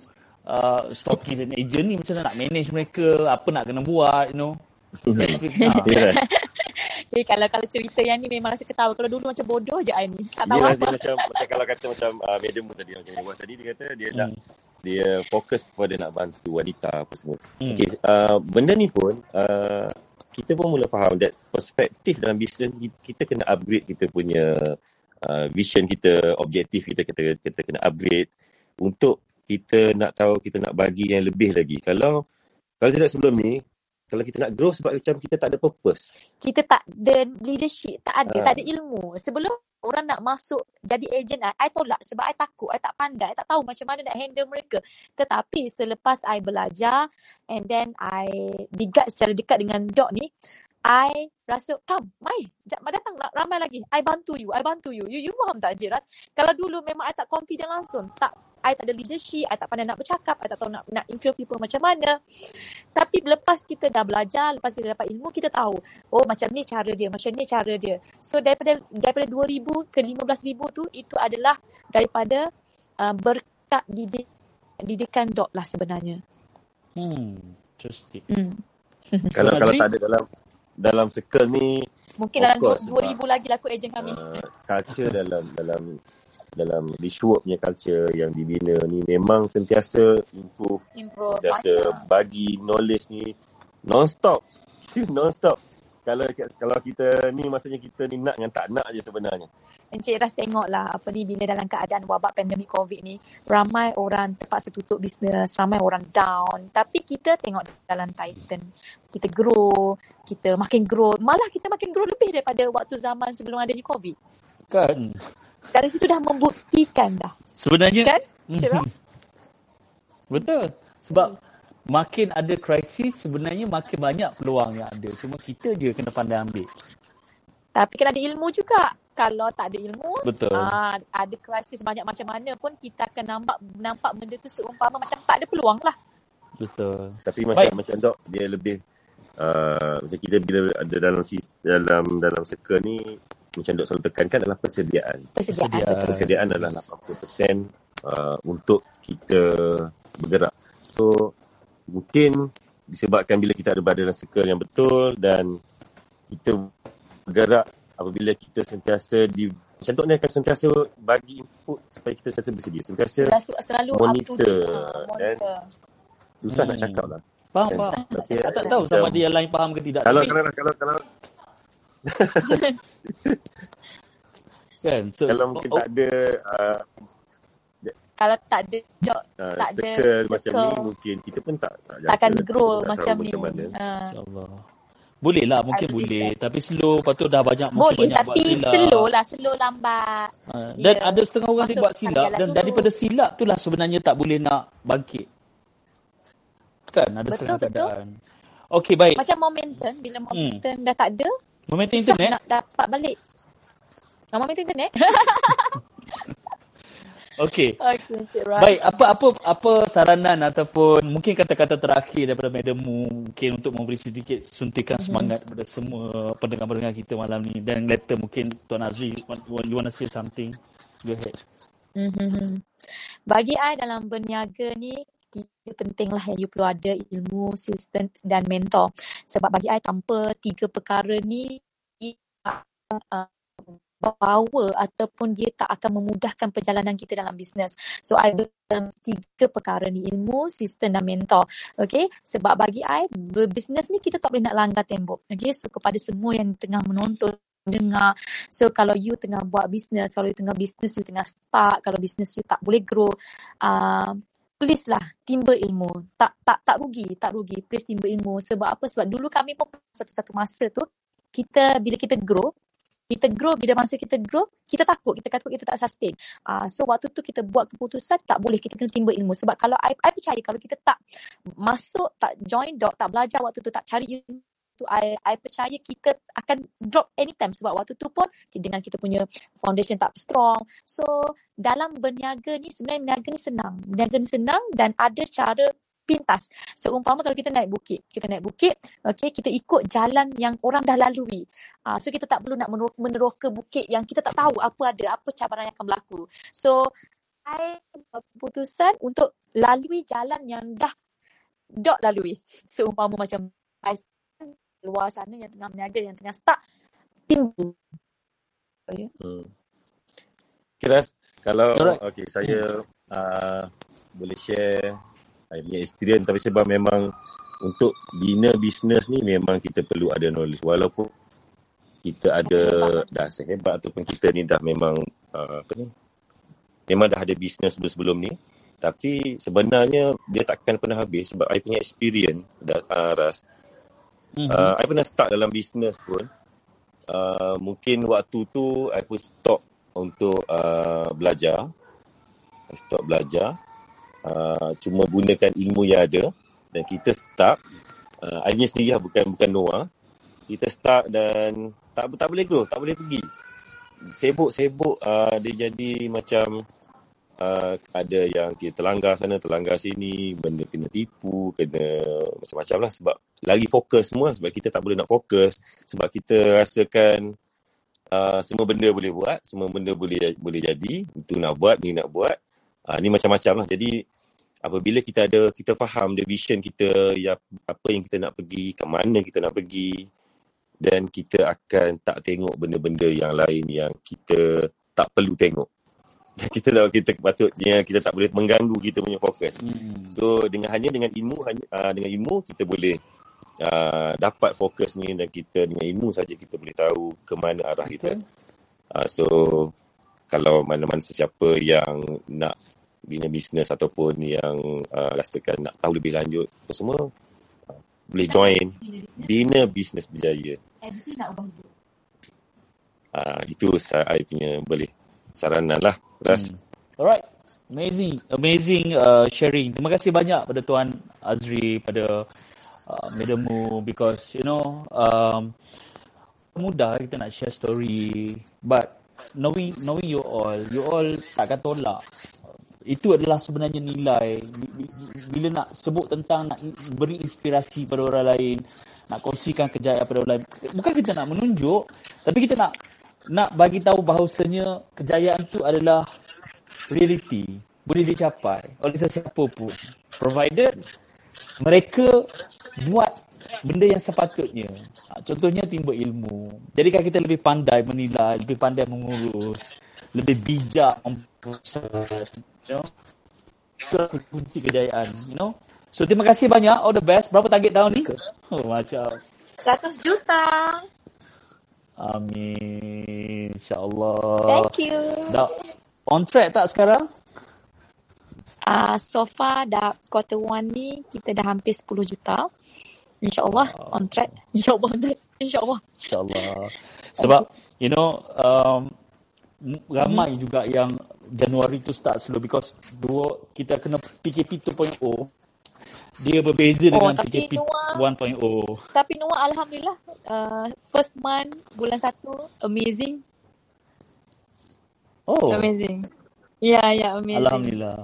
uh, stockist dan agent ni macam mana nak manage mereka, apa nak kena buat, you know. Yeah. Jadi kalau kalau cerita yang ni memang rasa ketawa. Kalau dulu macam bodoh je I ni. Tak tahu Dia, apa. dia macam, macam kalau kata macam uh, Madam tadi macam Iwan tadi dia kata dia nak Hmm. dia fokus kepada nak bantu wanita apa semua. Hmm. Okay, uh, benda ni pun uh, kita pun mula faham that perspektif dalam bisnes kita kena upgrade kita punya uh, vision kita, objektif kita kita kita kena upgrade untuk kita nak tahu kita nak bagi yang lebih lagi. Kalau kalau tidak sebelum ni kalau kita nak grow sebab macam kita tak ada purpose. kita tak ada leadership, tak ada, Ah. tak ada ilmu. Sebelum orang nak masuk jadi ejen I, I tolak sebab I takut, I tak pandai, I tak tahu macam mana nak handle mereka. Tetapi selepas I belajar and then I digat secara dekat dengan Doc ni, I rasa, come, mai, datang ramai lagi. I bantu you, I bantu you. You, you faham tak je, Ras? Kalau dulu memang I tak confident langsung, tak I tak ada leadership, I tak pandai nak bercakap, I tak tahu nak nak influence people macam mana. Tapi lepas kita dah belajar, lepas kita dapat ilmu, kita tahu, oh macam ni cara dia, macam ni cara dia. So daripada daripada 2000 ke 15000 tu itu adalah daripada uh, berkat didik didikan dok lah sebenarnya. Hmm, interesting. Hmm. Kalau kalau tak ada dalam dalam circle ni Mungkin dalam course, 2000 lagi laku ejen kami. uh, culture dalam dalam dalam Richwork punya culture yang dibina ni memang sentiasa improve, Improve. sentiasa banyak. bagi knowledge ni non-stop. non-stop. Kalau kalau kita ni maksudnya kita ni nak dengan tak nak je sebenarnya. Encik Ras tengok lah apa ni bila dalam keadaan wabak pandemik COVID ni ramai orang terpaksa tutup bisnes, ramai orang down. Tapi kita tengok dalam Titan, kita grow, kita makin grow. Malah kita makin grow lebih daripada waktu zaman sebelum adanya COVID. Kan? Dari situ dah membuktikan dah. Sebenarnya Kan? Mhm. Betul. Sebab makin ada krisis sebenarnya makin banyak peluang yang ada. Cuma kita je kena pandai ambil. Tapi kena ada ilmu juga. Kalau tak ada ilmu, Betul. ah, ada krisis banyak macam mana pun kita akan nampak nampak benda tu seumpama macam tak ada peluang lah. Betul. Tapi macam Baik. macam dok dia lebih uh, macam kita bila ada dalam dalam dalam circle ni macam dok selalu tekankan adalah persediaan. Persediaan. Persediaan. persediaan adalah 80% uh, untuk kita bergerak. So mungkin disebabkan bila kita ada berada dalam circle yang betul dan kita bergerak apabila kita sentiasa di macam Dok ni akan sentiasa bagi input supaya kita sentiasa bersedia. Sentiasa Selalu, selalu up to monitor date. Dan monitor. susah nak Hmm. cakap lah. Faham, Yes. faham. Tak, tahu sama ada yang lain faham ke tidak. Kalau Tapi, kalau kalau kalau kan, so, kalau mungkin oh, tak ada uh, Kalau tak ada job, uh, tak ada circle macam ni circle, mungkin kita pun tak tak tak akan grow tak macam ni. macam mana. Ah. InsyaAllah. Boleh lah, mungkin I boleh. believe Tapi slow, lepas tu dah banyak, mungkin Boleh banyak buat tapi silap. slow lah, slow lambat. Ah, dan Ya. ada setengah orang dia Masuk buat silap dan dulu. daripada silap tu lah sebenarnya tak boleh nak bangkit. Kan ada Betul, setengah betul. keadaan. Okey baik. Macam momentum, bila momentum dah tak ada, Momentum susah internet. nak dapat balik. Ah, momentum internet? Okey. Okay, Encik. Baik, apa apa apa saranan ataupun mungkin kata-kata terakhir daripada madammu mungkin untuk memberi sedikit suntikan Mhm. semangat kepada semua pendengar-pendengar kita malam ni dan later mungkin Tuan Azri you want to say something go ahead. Mhm. Bagi I dalam berniaga ni tiga penting lah yang you perlu ada ilmu, sistem dan mentor. Sebab bagi I tanpa tiga perkara ni uh, bawa ataupun dia tak akan memudahkan perjalanan kita dalam bisnes. So I dalam tiga perkara ni ilmu, sistem dan mentor. Okay, sebab bagi I berbisnes ni kita tak boleh nak langgar tembok. Okay, so kepada semua yang tengah menonton dengar. So kalau you tengah buat bisnes, kalau you tengah bisnes, you tengah start, kalau bisnes you tak boleh grow, uh, please lah timba ilmu. Tak tak tak rugi, tak rugi. Please timba ilmu. Sebab apa? Sebab dulu kami pun satu-satu masa tu kita bila kita grow, kita grow bila masa kita grow kita takut kita takut kita tak sustain uh, so waktu tu kita buat keputusan tak boleh kita kena timba ilmu sebab kalau I, I percaya kalau kita tak masuk tak join dot tak belajar waktu tu tak cari ilmu tu I, I percaya kita akan drop anytime sebab waktu tu pun dengan kita punya foundation tak strong so dalam berniaga ni sebenarnya berniaga ni senang berniaga ni senang dan ada cara pintas. Seumpama kalau kita naik bukit, kita naik bukit, okay, kita ikut jalan yang orang dah lalui. Uh, so kita tak perlu nak meneroka, meneroka bukit yang kita tak tahu apa ada, apa cabaran yang akan berlaku. So I keputusan untuk lalui jalan yang dah dot lalui. Seumpama macam luar sana yang tengah berniaga, yang tengah start, timbul. Okay. Hmm. Kiras, kalau Alright. okay, saya uh, boleh share saya punya experience tapi sebab memang untuk bina bisnes ni memang kita perlu ada knowledge walaupun kita ada dah sehebat ataupun kita ni dah memang uh, apa ni memang dah ada bisnes sebelum ni tapi sebenarnya dia takkan pernah habis sebab I punya experience dah uh, ras Mhm. uh, I pernah start dalam bisnes pun. Uh, mungkin waktu tu I pun stop untuk uh, belajar. I stop belajar. Uh, cuma gunakan ilmu yang ada. Dan kita start uh, I punya sendiri lah bukan bukan Noah. Kita start dan tak tak boleh grow tak boleh pergi. Sibuk-sibuk uh, dia jadi macam uh, ada yang kita terlanggar sana terlanggar sini benda kena tipu kena macam-macam lah. Sebab lagi fokus semua sebab kita tak boleh nak fokus sebab kita rasakan uh, semua benda boleh buat semua benda boleh boleh jadi itu nak buat ni nak buat. Uh, ni macam-macam lah. Jadi apabila kita ada kita faham the vision kita ya, apa yang kita nak pergi ke mana kita nak pergi dan kita akan tak tengok benda-benda yang lain yang kita tak perlu tengok kita tahu kita patutnya kita tak boleh mengganggu kita punya fokus. Hmm. so dengan hanya dengan ilmu hanya uh, dengan ilmu kita boleh uh, dapat fokus ni dan kita dengan ilmu saja kita boleh tahu ke mana arah kita. Uh, so kalau mana-mana sesiapa yang nak bina bisnes ataupun yang uh, rasakan nak tahu lebih lanjut apa semua uh, boleh join bina bisnes berjaya. Uh, itu saya punya boleh saranan lah Ras. Hmm. Alright. Amazing, amazing uh, sharing. Terima kasih banyak pada Tuan Azri, pada uh, Madammu because you know um, mudah kita nak share story but knowing knowing you all, you all takkan tolak. Itu adalah sebenarnya nilai bila nak sebut tentang nak beri inspirasi pada orang lain, nak kongsikan kejayaan pada orang lain. Bukan kita nak menunjuk, tapi kita nak nak bagi tahu bahawasanya kejayaan tu adalah reality boleh dicapai oleh sesiapa pun. Provided mereka buat benda yang sepatutnya. Ha, contohnya timba ilmu. Jadikan kita lebih pandai menilai lebih pandai mengurus lebih bijak memproses you know. Itu kunci kejayaan you know. So terima kasih banyak. All the best. Berapa target tahun ni? Oh macam. 100 juta. Amin. InsyaAllah. Thank you. Dah on track tak sekarang? Uh, so far dah quarter one ni kita dah hampir 10 juta. InsyaAllah Wow. on track. InsyaAllah on track. InsyaAllah. InsyaAllah. Sebab, you know, um, ramai juga yang Januari tu start slow because dua kita kena PKP 2.0 dia berbeza Oh, dengan PKP Noah- 1.0. Tapi Noah Alhamdulillah uh, first month bulan satu amazing. Oh, Amazing. Ya, ya, amazing. Alhamdulillah.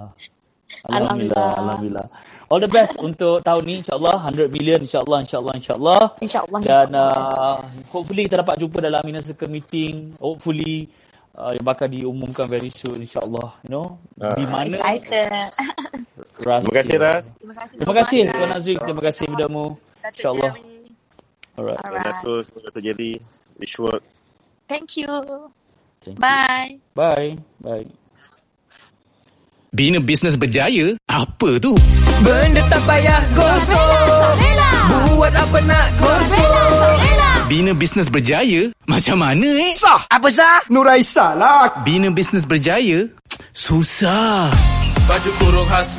Alhamdulillah. Alhamdulillah. Alhamdulillah. All the best untuk tahun ni insyaAllah 100 million insyaAllah insyaAllah insyaAllah InsyaAllah. dan insyaAllah. uh, hopefully kita dapat jumpa dalam inner circle meeting hopefully uh, yang bakal diumumkan very soon insyaAllah you know Ah. di mana Excited. Ras Terima kasih, Ras. Terima kasih. terima kasih Tuan Azri terima kasih Datuk insyaAllah alright Alright. Nasus, Dr. Jerry, wish work. Thank you. Thank you. Bye. bye bye Bina bisnes berjaya? Apa tu? Benda tak payah gosok Buat apa nak gosok Bina bisnes berjaya? Macam mana eh? Sah Apa sah? Nuraisa lah Bina bisnes berjaya? Susah. Baju kurung khas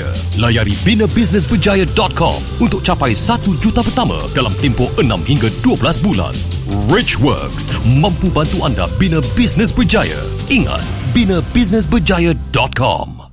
berjaya. Layari binabusinessberjaya.com untuk capai 1 juta pertama dalam tempoh 6 hingga 12 bulan. Richworks mampu bantu anda bina bisnes berjaya. Ingat, binabusinessberjaya.com.